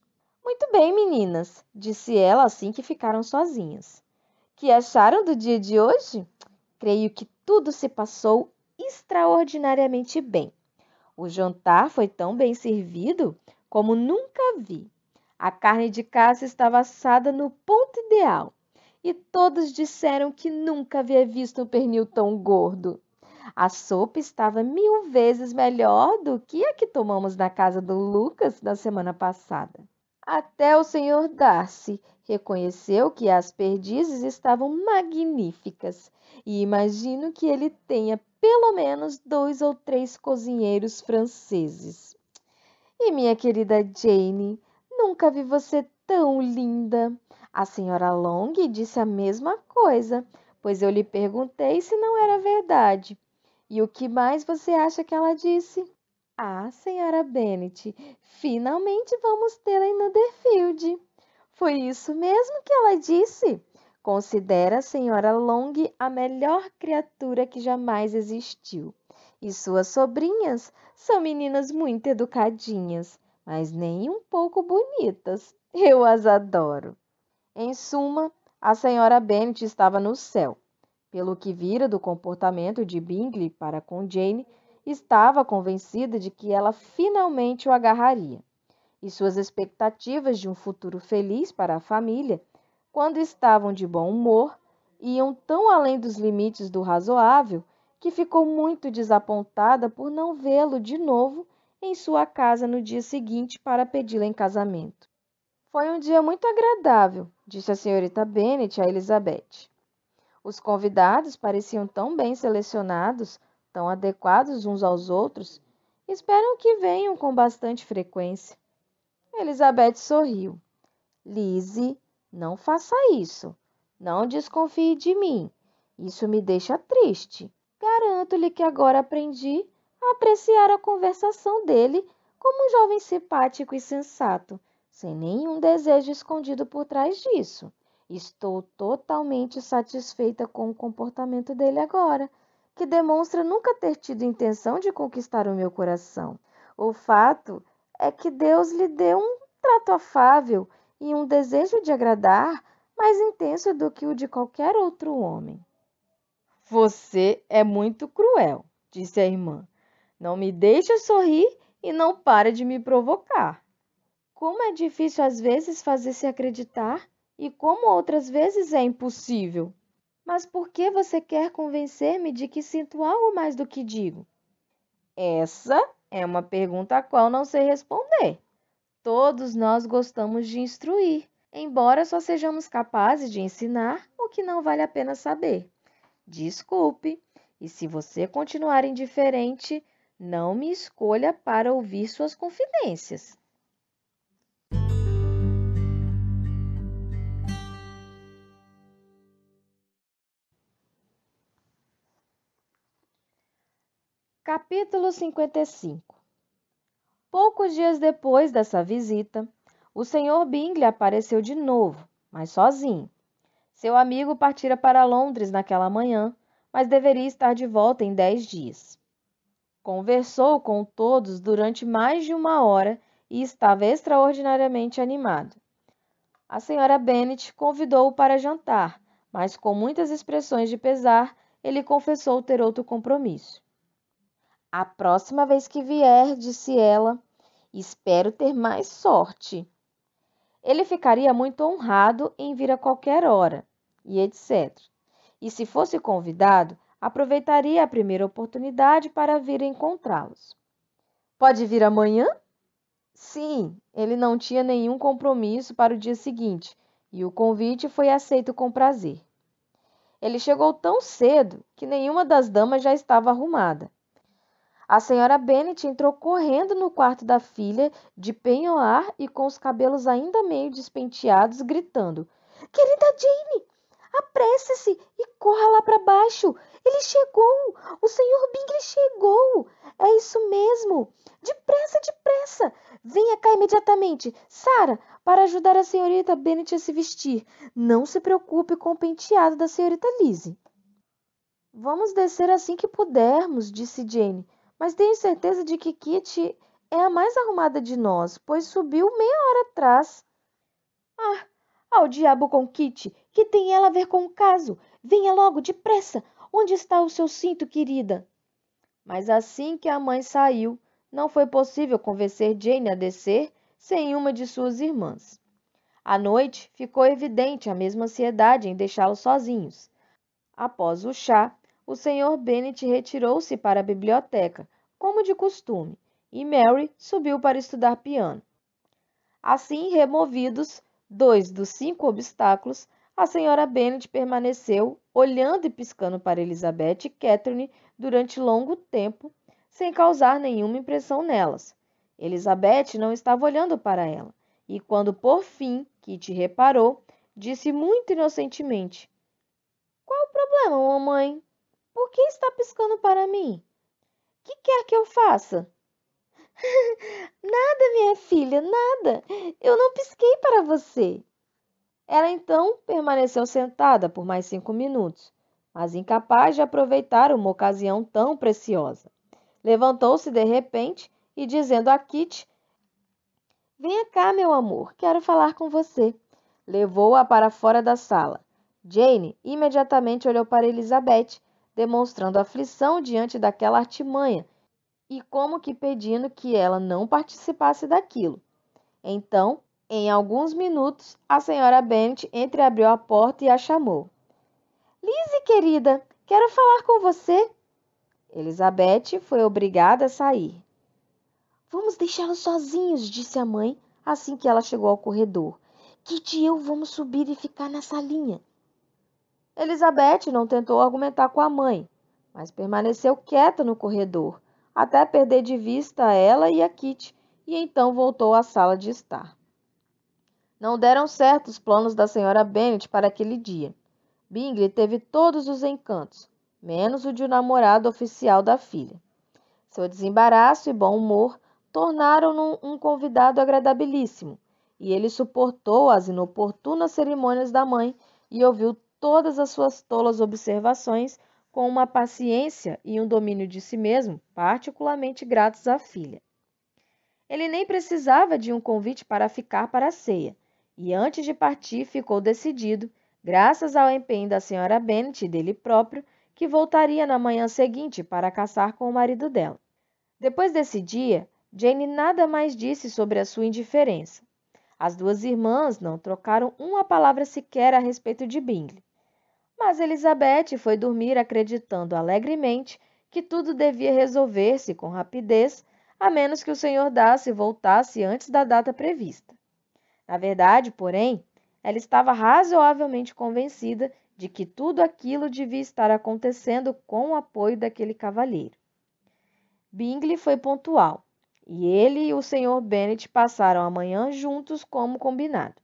Muito bem, meninas, disse ela assim que ficaram sozinhas. Que acharam do dia de hoje? Creio que tudo se passou extraordinariamente bem. O jantar foi tão bem servido como nunca vi. A carne de caça estava assada no ponto ideal e todos disseram que nunca havia visto um pernil tão gordo. A sopa estava mil vezes melhor do que a que tomamos na casa do Lucas na semana passada. Até o senhor Darcy reconheceu que as perdizes estavam magníficas e imagino que ele tenha pelo menos dois ou três cozinheiros franceses. E minha querida Jane, nunca vi você tão linda. A senhora Long disse a mesma coisa, pois eu lhe perguntei se não era verdade. E o que mais você acha que ela disse? Ah, senhora Bennet, finalmente vamos tê-la em Netherfield. Foi isso mesmo que ela disse. Considera a senhora Long a melhor criatura que jamais existiu. E suas sobrinhas são meninas muito educadinhas, mas nem um pouco bonitas. Eu as adoro. Em suma, a senhora Bennet estava no céu. Pelo que vira do comportamento de Bingley para com Jane, estava convencida de que ela finalmente o agarraria. E suas expectativas de um futuro feliz para a família, quando estavam de bom humor, iam tão além dos limites do razoável que ficou muito desapontada por não vê-lo de novo em sua casa no dia seguinte para pedi-la em casamento. Foi um dia muito agradável, disse a senhorita Bennet a Elizabeth. Os convidados pareciam tão bem selecionados tão adequados uns aos outros, esperam que venham com bastante frequência. Elizabeth sorriu. Lise, não faça isso. Não desconfie de mim. Isso me deixa triste. Garanto-lhe que agora aprendi a apreciar a conversação dele como um jovem simpático e sensato, sem nenhum desejo escondido por trás disso. Estou totalmente satisfeita com o comportamento dele agora que demonstra nunca ter tido intenção de conquistar o meu coração. O fato é que Deus lhe deu um trato afável e um desejo de agradar mais intenso do que o de qualquer outro homem. Você é muito cruel, disse a irmã. Não me deixa sorrir e não para de me provocar. Como é difícil às vezes fazer-se acreditar e como outras vezes é impossível. Mas por que você quer convencer-me de que sinto algo mais do que digo? Essa é uma pergunta a qual não sei responder. Todos nós gostamos de instruir, embora só sejamos capazes de ensinar o que não vale a pena saber. Desculpe, e se você continuar indiferente, não me escolha para ouvir suas confidências. Capítulo 55 Poucos dias depois dessa visita, o Sr. Bingley apareceu de novo, mas sozinho. Seu amigo partira para Londres naquela manhã, mas deveria estar de volta em dez dias. Conversou com todos durante mais de uma hora e estava extraordinariamente animado. A senhora Bennet convidou-o para jantar, mas com muitas expressões de pesar, ele confessou ter outro compromisso. A próxima vez que vier, disse ela, espero ter mais sorte. Ele ficaria muito honrado em vir a qualquer hora, e etc. E se fosse convidado, aproveitaria a primeira oportunidade para vir encontrá-los. Pode vir amanhã? Sim, ele não tinha nenhum compromisso para o dia seguinte e o convite foi aceito com prazer. Ele chegou tão cedo que nenhuma das damas já estava arrumada. A senhora Bennet entrou correndo no quarto da filha, de penhoar e com os cabelos ainda meio despenteados, gritando: Querida Jane, apresse-se e corra lá para baixo. Ele chegou! O senhor Bingley chegou! É isso mesmo! Depressa, depressa! Venha cá imediatamente, Sara, para ajudar a senhorita Bennet a se vestir. Não se preocupe com o penteado da senhorita Lizzie. Vamos descer assim que pudermos, disse Jane, mas tenho certeza de que Kitty é a mais arrumada de nós, pois subiu meia hora atrás. Ah, ao diabo com Kitty, que tem ela a ver com o caso? Venha logo, depressa! Onde está o seu cinto, querida? Mas assim que a mãe saiu, não foi possível convencer Jane a descer sem uma de suas irmãs. À noite, ficou evidente a mesma ansiedade em deixá-los sozinhos. Após o chá, o Sr. Bennet retirou-se para a biblioteca, como de costume, e Mary subiu para estudar piano. Assim, removidos dois dos cinco obstáculos, a senhora Bennet permaneceu olhando e piscando para Elizabeth e Catherine durante longo tempo, sem causar nenhuma impressão nelas. Elizabeth não estava olhando para ela, e quando por fim Kitty reparou, disse muito inocentemente: Qual o problema, mamãe? Por que está piscando para mim? Que quer que eu faça? nada, minha filha, nada. Eu não pisquei para você. Ela então permaneceu sentada por mais cinco minutos, mas incapaz de aproveitar uma ocasião tão preciosa. Levantou-se de repente e, dizendo a Kit: Venha cá, meu amor, quero falar com você. Levou-a para fora da sala. Jane imediatamente olhou para Elizabeth, demonstrando aflição diante daquela artimanha e como que pedindo que ela não participasse daquilo. Então em alguns minutos, a senhora Bennet entreabriu a porta e a chamou. Lizzie, querida, quero falar com você. Elizabeth foi obrigada a sair. Vamos deixá-los sozinhos, disse a mãe assim que ela chegou ao corredor. Kitty e eu vamos subir e ficar na salinha. Elizabeth não tentou argumentar com a mãe, mas permaneceu quieta no corredor, até perder de vista ela e a Kitty, e então voltou à sala de estar. Não deram certo os planos da senhora Bennet para aquele dia. Bingley teve todos os encantos, menos o de um namorado oficial da filha. Seu desembaraço e bom humor tornaram-no um convidado agradabilíssimo, e ele suportou as inoportunas cerimônias da mãe e ouviu todas as suas tolas observações com uma paciência e um domínio de si mesmo particularmente gratos à filha. Ele nem precisava de um convite para ficar para a ceia e antes de partir ficou decidido, graças ao empenho da senhora Bennet e dele próprio, que voltaria na manhã seguinte para caçar com o marido dela. Depois desse dia, Jane nada mais disse sobre a sua indiferença. As duas irmãs não trocaram uma palavra sequer a respeito de Bingley. Mas Elizabeth foi dormir acreditando alegremente que tudo devia resolver-se com rapidez, a menos que o Sr. Darcy voltasse antes da data prevista. Na verdade, porém, ela estava razoavelmente convencida de que tudo aquilo devia estar acontecendo com o apoio daquele cavalheiro. Bingley foi pontual, e ele e o Sr. Bennet passaram a manhã juntos como combinado.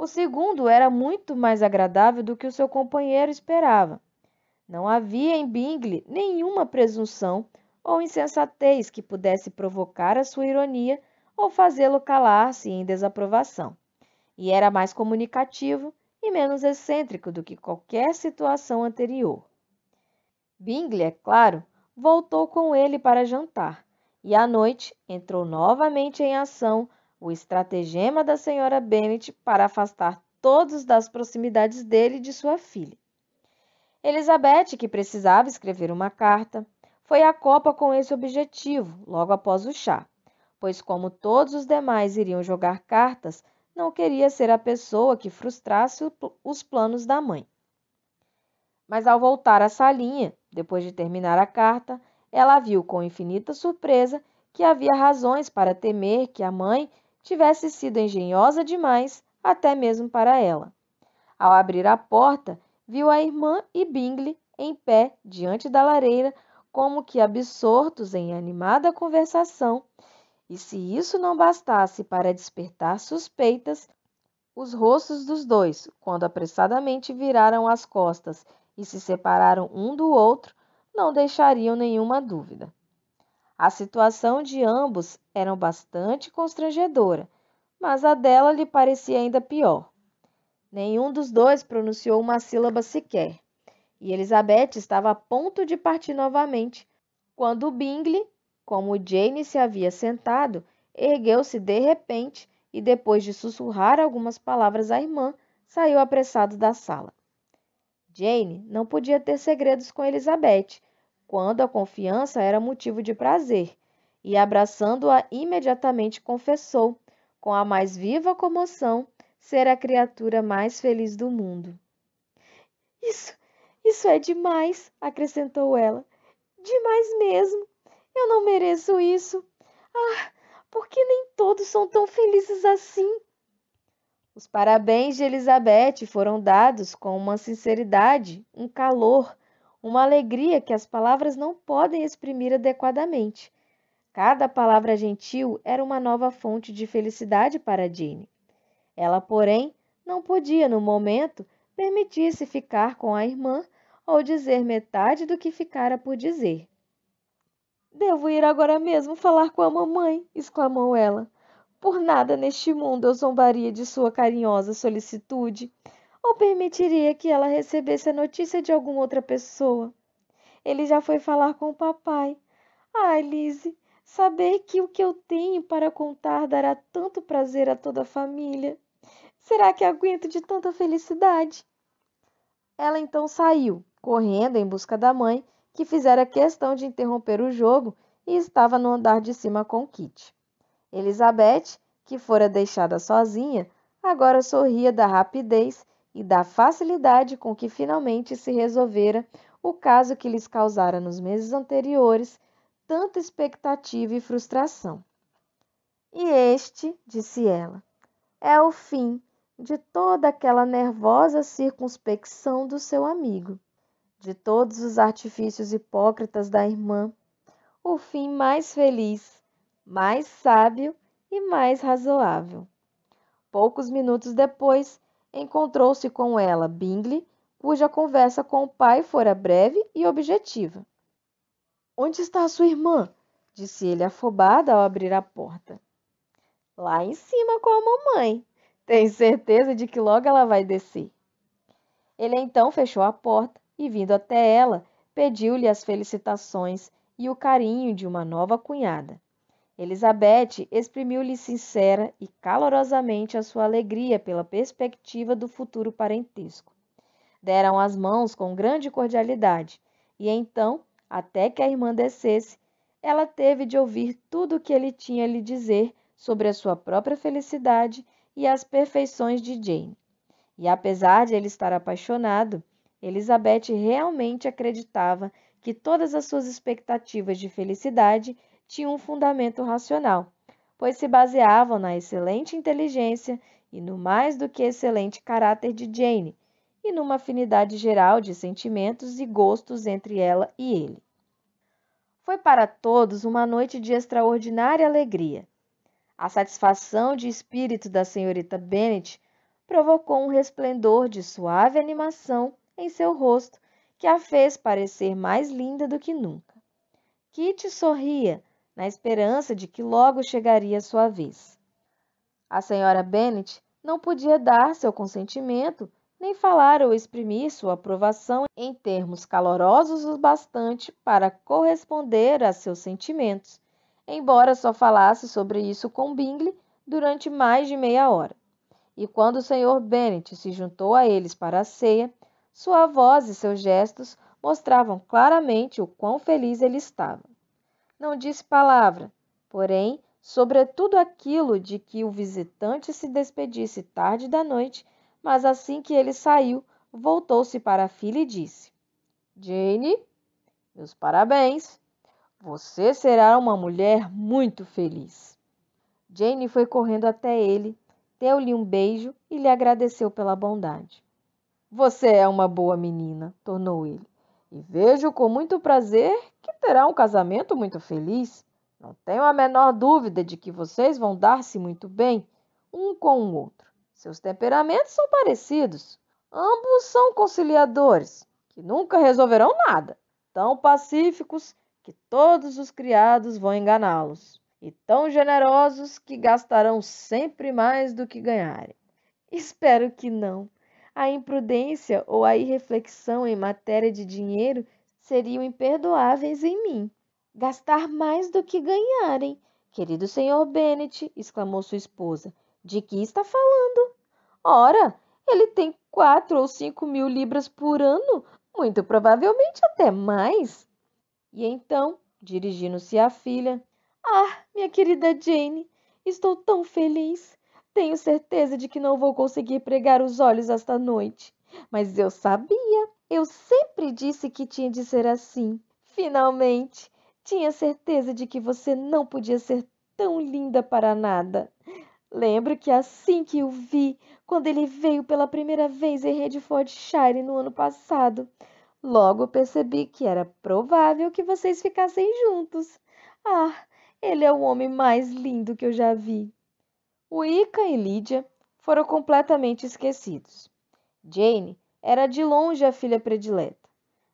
O segundo era muito mais agradável do que o seu companheiro esperava. Não havia em Bingley nenhuma presunção ou insensatez que pudesse provocar a sua ironia ou fazê-lo calar-se em desaprovação, e era mais comunicativo e menos excêntrico do que qualquer situação anterior. Bingley, é claro, voltou com ele para jantar, e à noite entrou novamente em ação o estratagema da senhora Bennet para afastar todos das proximidades dele e de sua filha. Elizabeth, que precisava escrever uma carta, foi à copa com esse objetivo, logo após o chá, pois, como todos os demais iriam jogar cartas, não queria ser a pessoa que frustrasse os planos da mãe. Mas ao voltar à salinha, depois de terminar a carta, ela viu com infinita surpresa que havia razões para temer que a mãe tivesse sido engenhosa demais, até mesmo para ela. Ao abrir a porta, viu a irmã e Bingley em pé diante da lareira, como que absortos em animada conversação, e se isso não bastasse para despertar suspeitas, os rostos dos dois, quando apressadamente viraram as costas e se separaram um do outro, não deixariam nenhuma dúvida. A situação de ambos era bastante constrangedora, mas a dela lhe parecia ainda pior. Nenhum dos dois pronunciou uma sílaba sequer, e Elizabeth estava a ponto de partir novamente, quando Bingley, como Jane se havia sentado, ergueu-se de repente e, depois de sussurrar algumas palavras à irmã, saiu apressado da sala. Jane não podia ter segredos com Elizabeth, quando a confiança era motivo de prazer, e abraçando-a imediatamente confessou, com a mais viva comoção, ser a criatura mais feliz do mundo. Isso, isso é demais, acrescentou ela. Demais mesmo. Eu não mereço isso. Ah, por que nem todos são tão felizes assim? Os parabéns de Elizabeth foram dados com uma sinceridade, um calor, uma alegria que as palavras não podem exprimir adequadamente. Cada palavra gentil era uma nova fonte de felicidade para Jane. Ela, porém, não podia, no momento, permitir-se ficar com a irmã ou dizer metade do que ficara por dizer. Devo ir agora mesmo falar com a mamãe, exclamou ela. Por nada neste mundo eu zombaria de sua carinhosa solicitude ou permitiria que ela recebesse a notícia de alguma outra pessoa. Ele já foi falar com o papai. Ai, Lise, saber que o que eu tenho para contar dará tanto prazer a toda a família. Será que aguento de tanta felicidade? Ela então saiu, correndo em busca da mãe, que fizera questão de interromper o jogo e estava no andar de cima com Kit. Elizabeth, que fora deixada sozinha, agora sorria da rapidez e da facilidade com que finalmente se resolvera o caso que lhes causara nos meses anteriores tanta expectativa e frustração. E este, disse ela, é o fim de toda aquela nervosa circunspecção do seu amigo, de todos os artifícios hipócritas da irmã, o fim mais feliz, mais sábio e mais razoável. Poucos minutos depois, encontrou-se com ela Bingley, cuja conversa com o pai fora breve e objetiva. Onde está a sua irmã? disse ele afobado ao abrir a porta. Lá em cima com a mamãe. Tenho certeza de que logo ela vai descer. Ele então fechou a porta e, vindo até ela, pediu-lhe as felicitações e o carinho de uma nova cunhada. Elizabeth exprimiu-lhe sincera e calorosamente a sua alegria pela perspectiva do futuro parentesco. Deram as mãos com grande cordialidade, e então, até que a irmã descesse, ela teve de ouvir tudo o que ele tinha a lhe dizer sobre a sua própria felicidade e as perfeições de Jane. E apesar de ele estar apaixonado, Elizabeth realmente acreditava que todas as suas expectativas de felicidade tinham um fundamento racional, pois se baseavam na excelente inteligência e no mais do que excelente caráter de Jane, e numa afinidade geral de sentimentos e gostos entre ela e ele. Foi para todos uma noite de extraordinária alegria. A satisfação de espírito da senhorita Bennet provocou um resplendor de suave animação em seu rosto que a fez parecer mais linda do que nunca. Kitty sorria na esperança de que logo chegaria sua vez. A senhora Bennet não podia dar seu consentimento nem falar ou exprimir sua aprovação em termos calorosos o bastante para corresponder a seus sentimentos, embora só falasse sobre isso com Bingley durante mais de meia hora. E quando o Sr. Bennet se juntou a eles para a ceia, sua voz e seus gestos mostravam claramente o quão feliz ele estava. Não disse palavra, porém, sobretudo aquilo de que o visitante se despedisse tarde da noite mas assim que ele saiu, voltou-se para a filha e disse: Jane, meus parabéns. Você será uma mulher muito feliz. Jane foi correndo até ele, deu-lhe um beijo e lhe agradeceu pela bondade. Você é uma boa menina, tornou ele, e vejo com muito prazer que terá um casamento muito feliz. Não tenho a menor dúvida de que vocês vão dar-se muito bem um com o outro. Seus temperamentos são parecidos. Ambos são conciliadores, que nunca resolverão nada, tão pacíficos que todos os criados vão enganá-los, e tão generosos que gastarão sempre mais do que ganharem. Espero que não. A imprudência ou a irreflexão em matéria de dinheiro seriam imperdoáveis em mim. Gastar mais do que ganharem. Querido senhor Bennet, exclamou sua esposa, de que está falando? Ora, ele tem quatro ou cinco mil libras por ano, muito provavelmente até mais. E então, dirigindo-se à filha, Ah, minha querida Jane, estou tão feliz. Tenho certeza de que não vou conseguir pregar os olhos esta noite. Mas eu sabia, eu sempre disse que tinha de ser assim. Finalmente, tinha certeza de que você não podia ser tão linda para nada. Lembro que assim que o vi, quando ele veio pela primeira vez em Redfordshire no ano passado, logo percebi que era provável que vocês ficassem juntos. Ah, ele é o homem mais lindo que eu já vi. Wicca e Lydia foram completamente esquecidos. Jane era de longe a filha predileta.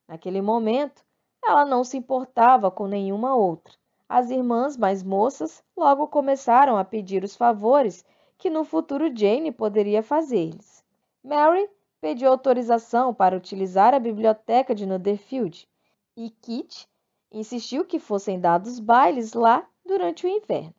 Naquele momento, ela não se importava com nenhuma outra as irmãs mais moças logo começaram a pedir os favores que no futuro Jane poderia fazer-lhes. Mary pediu autorização para utilizar a biblioteca de Netherfield e Kit insistiu que fossem dados bailes lá durante o inverno.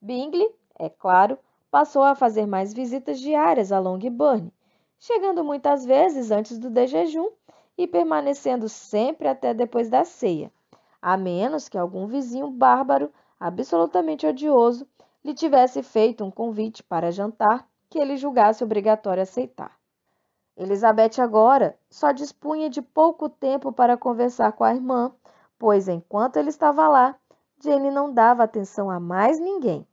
Bingley, é claro, passou a fazer mais visitas diárias a Longbourn, chegando muitas vezes antes do jejum e permanecendo sempre até depois da ceia, a menos que algum vizinho bárbaro, absolutamente odioso, lhe tivesse feito um convite para jantar que ele julgasse obrigatório aceitar. Elizabeth agora só dispunha de pouco tempo para conversar com a irmã, pois enquanto ele estava lá, Jane não dava atenção a mais ninguém,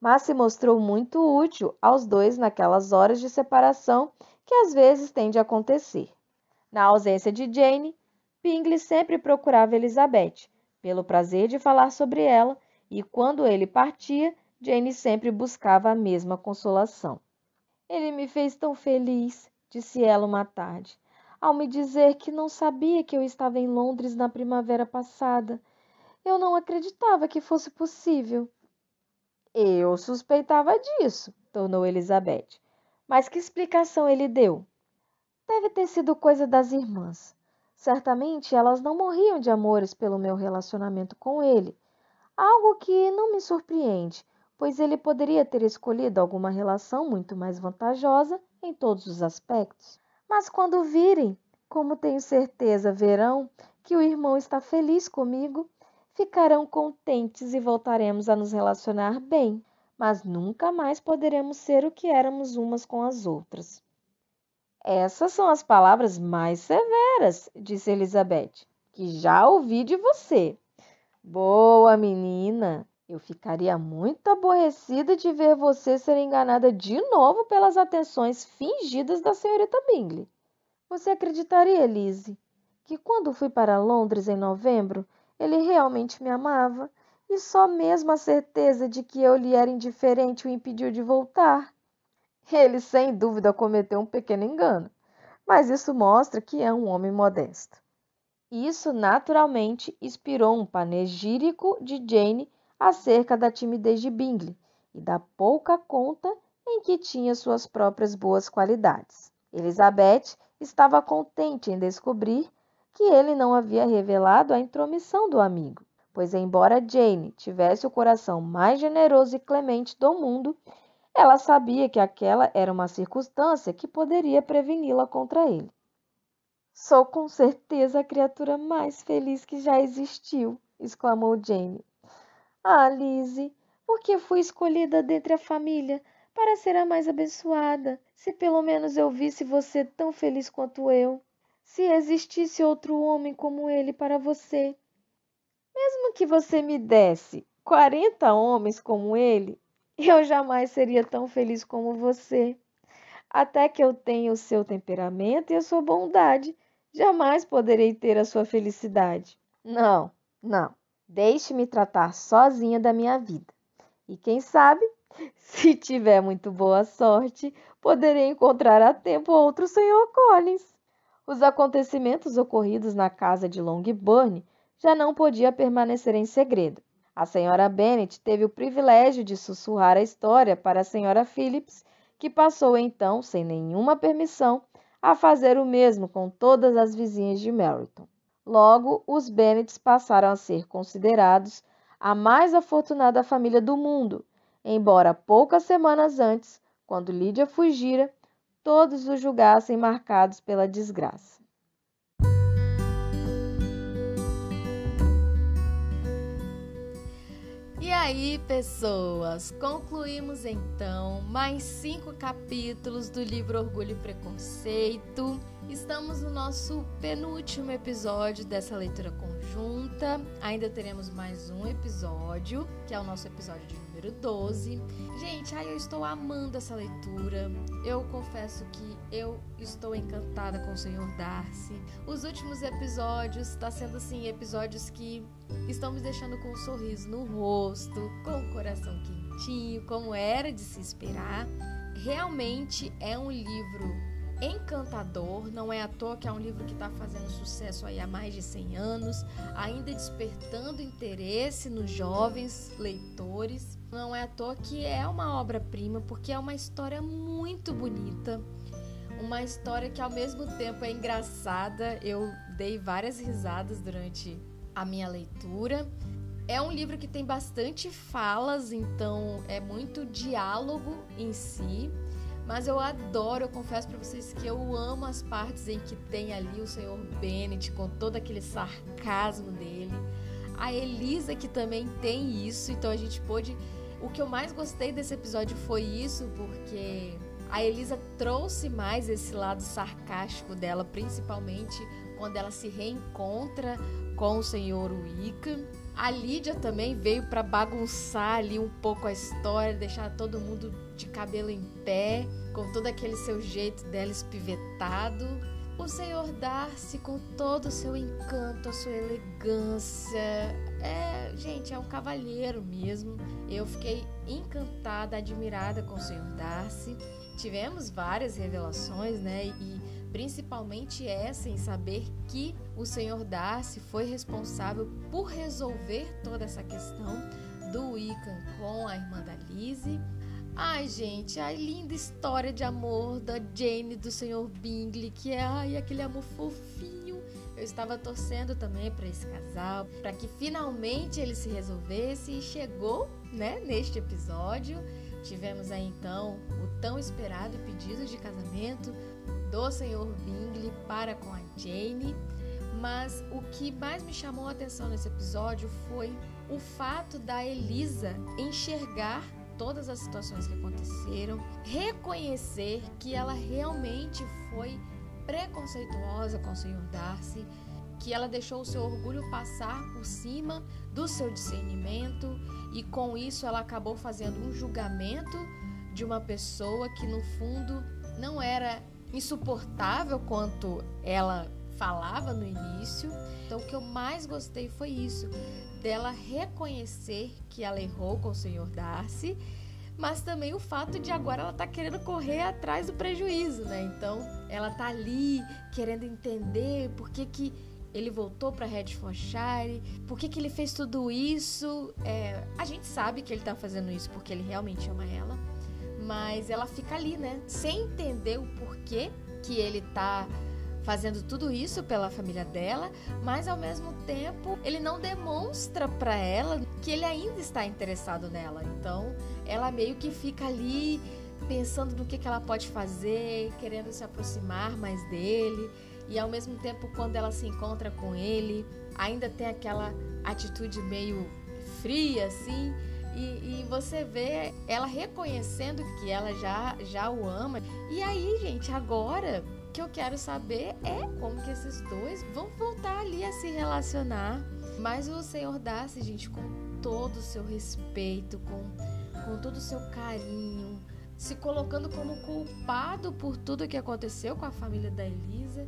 mas se mostrou muito útil aos dois naquelas horas de separação que às vezes tem de acontecer. Na ausência de Jane, Bingley sempre procurava Elizabeth, pelo prazer de falar sobre ela, e quando ele partia, Jane sempre buscava a mesma consolação. Ele me fez tão feliz, disse ela uma tarde, ao me dizer que não sabia que eu estava em Londres na primavera passada. Eu não acreditava que fosse possível. Eu suspeitava disso, tornou Elizabeth. Mas que explicação ele deu? Deve ter sido coisa das irmãs. Certamente elas não morriam de amores pelo meu relacionamento com ele, algo que não me surpreende, pois ele poderia ter escolhido alguma relação muito mais vantajosa em todos os aspectos. Mas quando virem, como tenho certeza verão que o irmão está feliz comigo, ficarão contentes e voltaremos a nos relacionar bem, mas nunca mais poderemos ser o que éramos umas com as outras. Essas são as palavras mais severas, disse Elizabeth, que já ouvi de você. Boa menina! Eu ficaria muito aborrecida de ver você ser enganada de novo pelas atenções fingidas da senhorita Bingley. Você acreditaria, Lizzie, que quando fui para Londres em novembro, ele realmente me amava e só mesmo a certeza de que eu lhe era indiferente o impediu de voltar? Ele, sem dúvida, cometeu um pequeno engano, mas isso mostra que é um homem modesto. Isso naturalmente inspirou um panegírico de Jane acerca da timidez de Bingley e da pouca conta em que tinha suas próprias boas qualidades. Elizabeth estava contente em descobrir que ele não havia revelado a intromissão do amigo, pois, embora Jane tivesse o coração mais generoso e clemente do mundo, ela sabia que aquela era uma circunstância que poderia preveni-la contra ele. Sou com certeza a criatura mais feliz que já existiu, exclamou Jane. Ah, Lizzie, por que fui escolhida dentre a família para ser a mais abençoada? Se pelo menos eu visse você tão feliz quanto eu. Se existisse outro homem como ele para você. Mesmo que você me desse quarenta homens como ele, eu jamais seria tão feliz como você. Até que eu tenha o seu temperamento e a sua bondade, jamais poderei ter a sua felicidade. Não, não. Deixe-me tratar sozinha da minha vida. E quem sabe, se tiver muito boa sorte, poderei encontrar a tempo outro Sr. Collins. Os acontecimentos ocorridos na casa de Longbourn já não podia permanecer em segredo. A senhora Bennet teve o privilégio de sussurrar a história para a senhora Phillips, que passou então, sem nenhuma permissão, a fazer o mesmo com todas as vizinhas de Meryton. Logo, os Bennets passaram a ser considerados a mais afortunada família do mundo, embora poucas semanas antes, quando Lídia fugira, todos o julgassem marcados pela desgraça. Aí, pessoas, concluímos então mais cinco capítulos do livro Orgulho e Preconceito. Estamos no nosso penúltimo episódio dessa leitura conjunta. Ainda teremos mais um episódio, que é o nosso episódio de número 12. Gente, ai, eu estou amando essa leitura. Eu confesso que eu estou encantada com o Senhor Darcy. Os últimos episódios está sendo assim, episódios que estão me deixando com um sorriso no rosto, com o coração quentinho, como era de se esperar. Realmente é um livro encantador, não é à toa que é um livro que está fazendo sucesso aí há mais de 100 anos, ainda despertando interesse nos jovens leitores. Não é à toa que é uma obra-prima, porque é uma história muito bonita, uma história que ao mesmo tempo é engraçada. Eu dei várias risadas durante a minha leitura. É um livro que tem bastante falas, então é muito diálogo em si. Mas eu adoro, eu confesso para vocês que eu amo as partes em que tem ali o Sr. Bennett com todo aquele sarcasmo dele. A Elisa que também tem isso, então a gente pôde. O que eu mais gostei desse episódio foi isso, porque a Elisa trouxe mais esse lado sarcástico dela, principalmente quando ela se reencontra com o Sr. Wickham. A Lídia também veio para bagunçar ali um pouco a história, deixar todo mundo de cabelo em pé, com todo aquele seu jeito dela espivetado. O Senhor Darcy com todo o seu encanto, a sua elegância. É, gente, é um cavalheiro mesmo. Eu fiquei encantada, admirada com o Senhor Darcy. Tivemos várias revelações, né? E principalmente essa em saber que o Senhor Darcy foi responsável por resolver toda essa questão do Wiccan com a irmã da Lizzie. Ai, gente, a linda história de amor da Jane do Senhor Bingley, que é ai, aquele amor fofinho. Eu estava torcendo também para esse casal, para que finalmente ele se resolvesse e chegou, né, neste episódio. Tivemos aí então o tão esperado pedido de casamento do Senhor Bingley para com a Jane. Mas o que mais me chamou a atenção nesse episódio foi o fato da Elisa enxergar todas as situações que aconteceram, reconhecer que ela realmente foi preconceituosa com o Senhor Darcy, que ela deixou o seu orgulho passar por cima do seu discernimento e com isso ela acabou fazendo um julgamento de uma pessoa que no fundo não era insuportável quanto ela falava no início. Então, o que eu mais gostei foi isso, dela reconhecer que ela errou com o senhor Darcy, mas também o fato de agora ela tá querendo correr atrás do prejuízo, né? Então, ela tá ali querendo entender por que que ele voltou para Redfordshire, por que que ele fez tudo isso. É, a gente sabe que ele tá fazendo isso porque ele realmente ama ela, mas ela fica ali, né? Sem entender o porquê que ele tá fazendo tudo isso pela família dela, mas ao mesmo tempo ele não demonstra para ela que ele ainda está interessado nela. Então, ela meio que fica ali pensando no que, que ela pode fazer, querendo se aproximar mais dele. E ao mesmo tempo, quando ela se encontra com ele, ainda tem aquela atitude meio fria, assim. E, e, você vê ela reconhecendo que ela já, já o ama. E aí, gente, agora que eu quero saber é como que esses dois vão voltar ali a se relacionar. Mas o Senhor Darcy, gente, com todo o seu respeito, com, com todo o seu carinho, se colocando como culpado por tudo que aconteceu com a família da Elisa.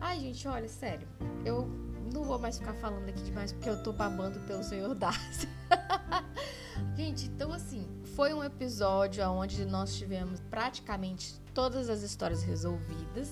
Ai, gente, olha, sério, eu não vou mais ficar falando aqui demais porque eu tô babando pelo Senhor Darcy. gente, então assim, foi um episódio onde nós tivemos praticamente todas as histórias resolvidas.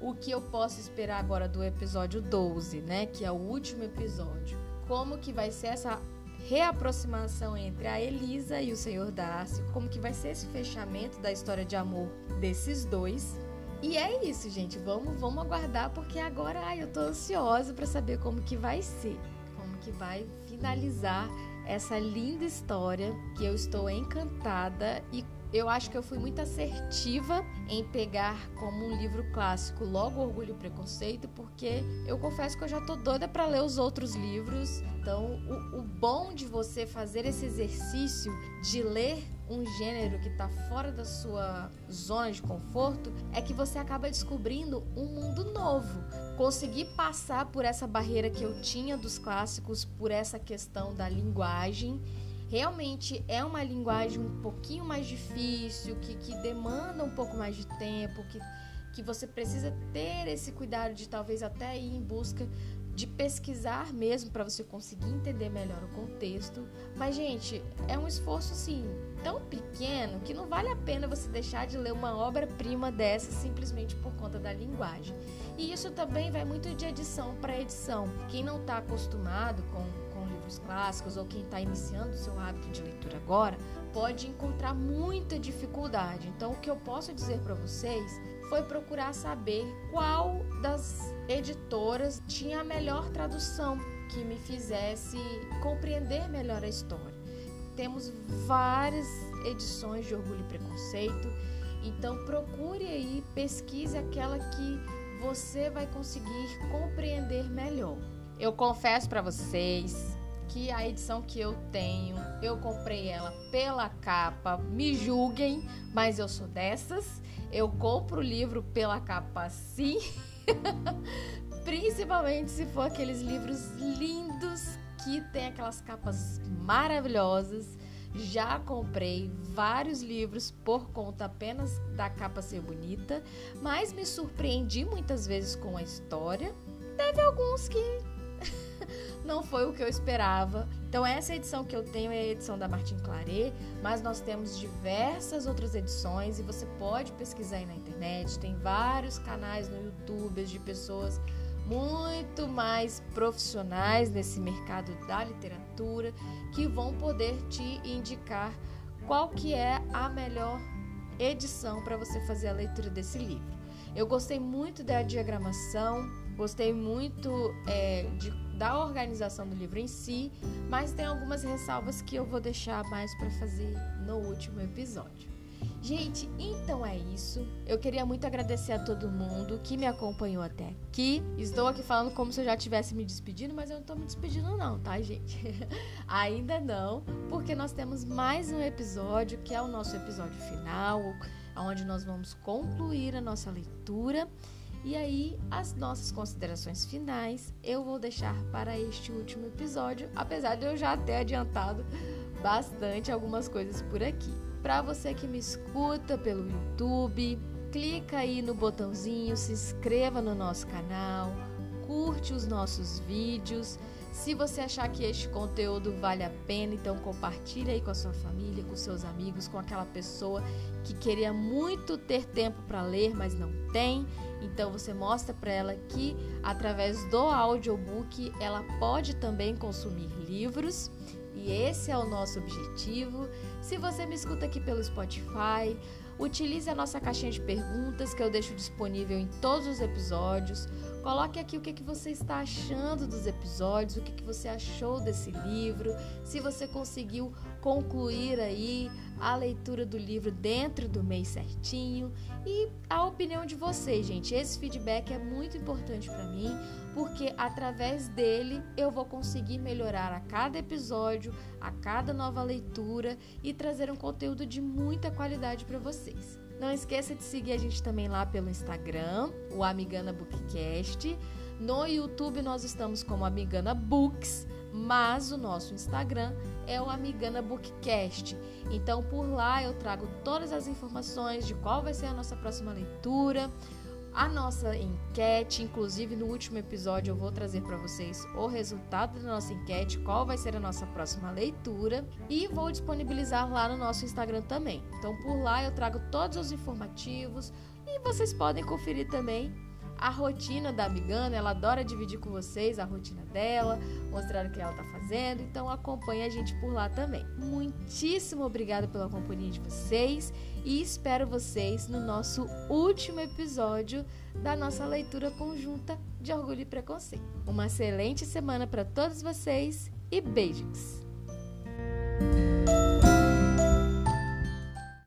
O que eu posso esperar agora do episódio 12, né, que é o último episódio? Como que vai ser essa reaproximação entre a Elisa e o Senhor Darcy? Como que vai ser esse fechamento da história de amor desses dois? E é isso, gente. Vamos, vamos aguardar porque agora ai, eu tô ansiosa para saber como que vai ser, como que vai finalizar essa linda história que eu estou encantada e eu acho que eu fui muito assertiva em pegar como um livro clássico logo Orgulho e Preconceito, porque eu confesso que eu já tô doida para ler os outros livros. Então, o, o bom de você fazer esse exercício de ler um gênero que está fora da sua zona de conforto é que você acaba descobrindo um mundo novo. Conseguir passar por essa barreira que eu tinha dos clássicos, por essa questão da linguagem realmente é uma linguagem um pouquinho mais difícil, que, que demanda um pouco mais de tempo, que, que você precisa ter esse cuidado de talvez até ir em busca de pesquisar mesmo para você conseguir entender melhor o contexto. Mas, gente, é um esforço assim tão pequeno que não vale a pena você deixar de ler uma obra-prima dessa simplesmente por conta da linguagem. E isso também vai muito de edição para edição. Quem não está acostumado com livros clássicos ou quem está iniciando o seu hábito de leitura agora pode encontrar muita dificuldade. Então, o que eu posso dizer para vocês foi procurar saber qual das editoras tinha a melhor tradução que me fizesse compreender melhor a história. Temos várias edições de Orgulho e Preconceito, então procure aí, pesquise aquela que você vai conseguir compreender melhor. Eu confesso para vocês que a edição que eu tenho, eu comprei ela pela capa. Me julguem, mas eu sou dessas. Eu compro o livro pela capa sim. Principalmente se for aqueles livros lindos que tem aquelas capas maravilhosas. Já comprei vários livros por conta apenas da capa ser bonita, mas me surpreendi muitas vezes com a história. Teve alguns que não foi o que eu esperava. Então essa edição que eu tenho é a edição da Martin Claret, mas nós temos diversas outras edições e você pode pesquisar aí na internet. Tem vários canais no YouTube de pessoas muito mais profissionais nesse mercado da literatura que vão poder te indicar qual que é a melhor edição para você fazer a leitura desse livro. Eu gostei muito da diagramação, gostei muito é, de da organização do livro em si, mas tem algumas ressalvas que eu vou deixar mais para fazer no último episódio. Gente, então é isso. Eu queria muito agradecer a todo mundo que me acompanhou até aqui. Estou aqui falando como se eu já tivesse me despedindo, mas eu não estou me despedindo não, tá, gente? Ainda não, porque nós temos mais um episódio, que é o nosso episódio final, onde nós vamos concluir a nossa leitura. E aí, as nossas considerações finais eu vou deixar para este último episódio, apesar de eu já ter adiantado bastante algumas coisas por aqui. Para você que me escuta pelo YouTube, clica aí no botãozinho, se inscreva no nosso canal, curte os nossos vídeos. Se você achar que este conteúdo vale a pena, então compartilhe aí com a sua família, com seus amigos, com aquela pessoa que queria muito ter tempo para ler, mas não tem. Então você mostra para ela que através do audiobook ela pode também consumir livros. E esse é o nosso objetivo. Se você me escuta aqui pelo Spotify, utilize a nossa caixinha de perguntas que eu deixo disponível em todos os episódios. Coloque aqui o que, que você está achando dos episódios, o que, que você achou desse livro, se você conseguiu concluir aí a leitura do livro dentro do mês certinho e a opinião de vocês, gente. Esse feedback é muito importante para mim, porque através dele eu vou conseguir melhorar a cada episódio, a cada nova leitura e trazer um conteúdo de muita qualidade para vocês. Não esqueça de seguir a gente também lá pelo Instagram, o Amigana Bookcast. No YouTube nós estamos como Amigana Books, mas o nosso Instagram é o Amigana Bookcast. Então por lá eu trago todas as informações de qual vai ser a nossa próxima leitura, a nossa enquete, inclusive no último episódio eu vou trazer para vocês o resultado da nossa enquete, qual vai ser a nossa próxima leitura e vou disponibilizar lá no nosso Instagram também. Então por lá eu trago todos os informativos e vocês podem conferir também a rotina da Amigana, ela adora dividir com vocês a rotina dela, mostrar o que ela está fazendo, então acompanhe a gente por lá também. Muitíssimo obrigada pela companhia de vocês e espero vocês no nosso último episódio da nossa leitura conjunta de Orgulho e Preconceito. Uma excelente semana para todos vocês e beijos!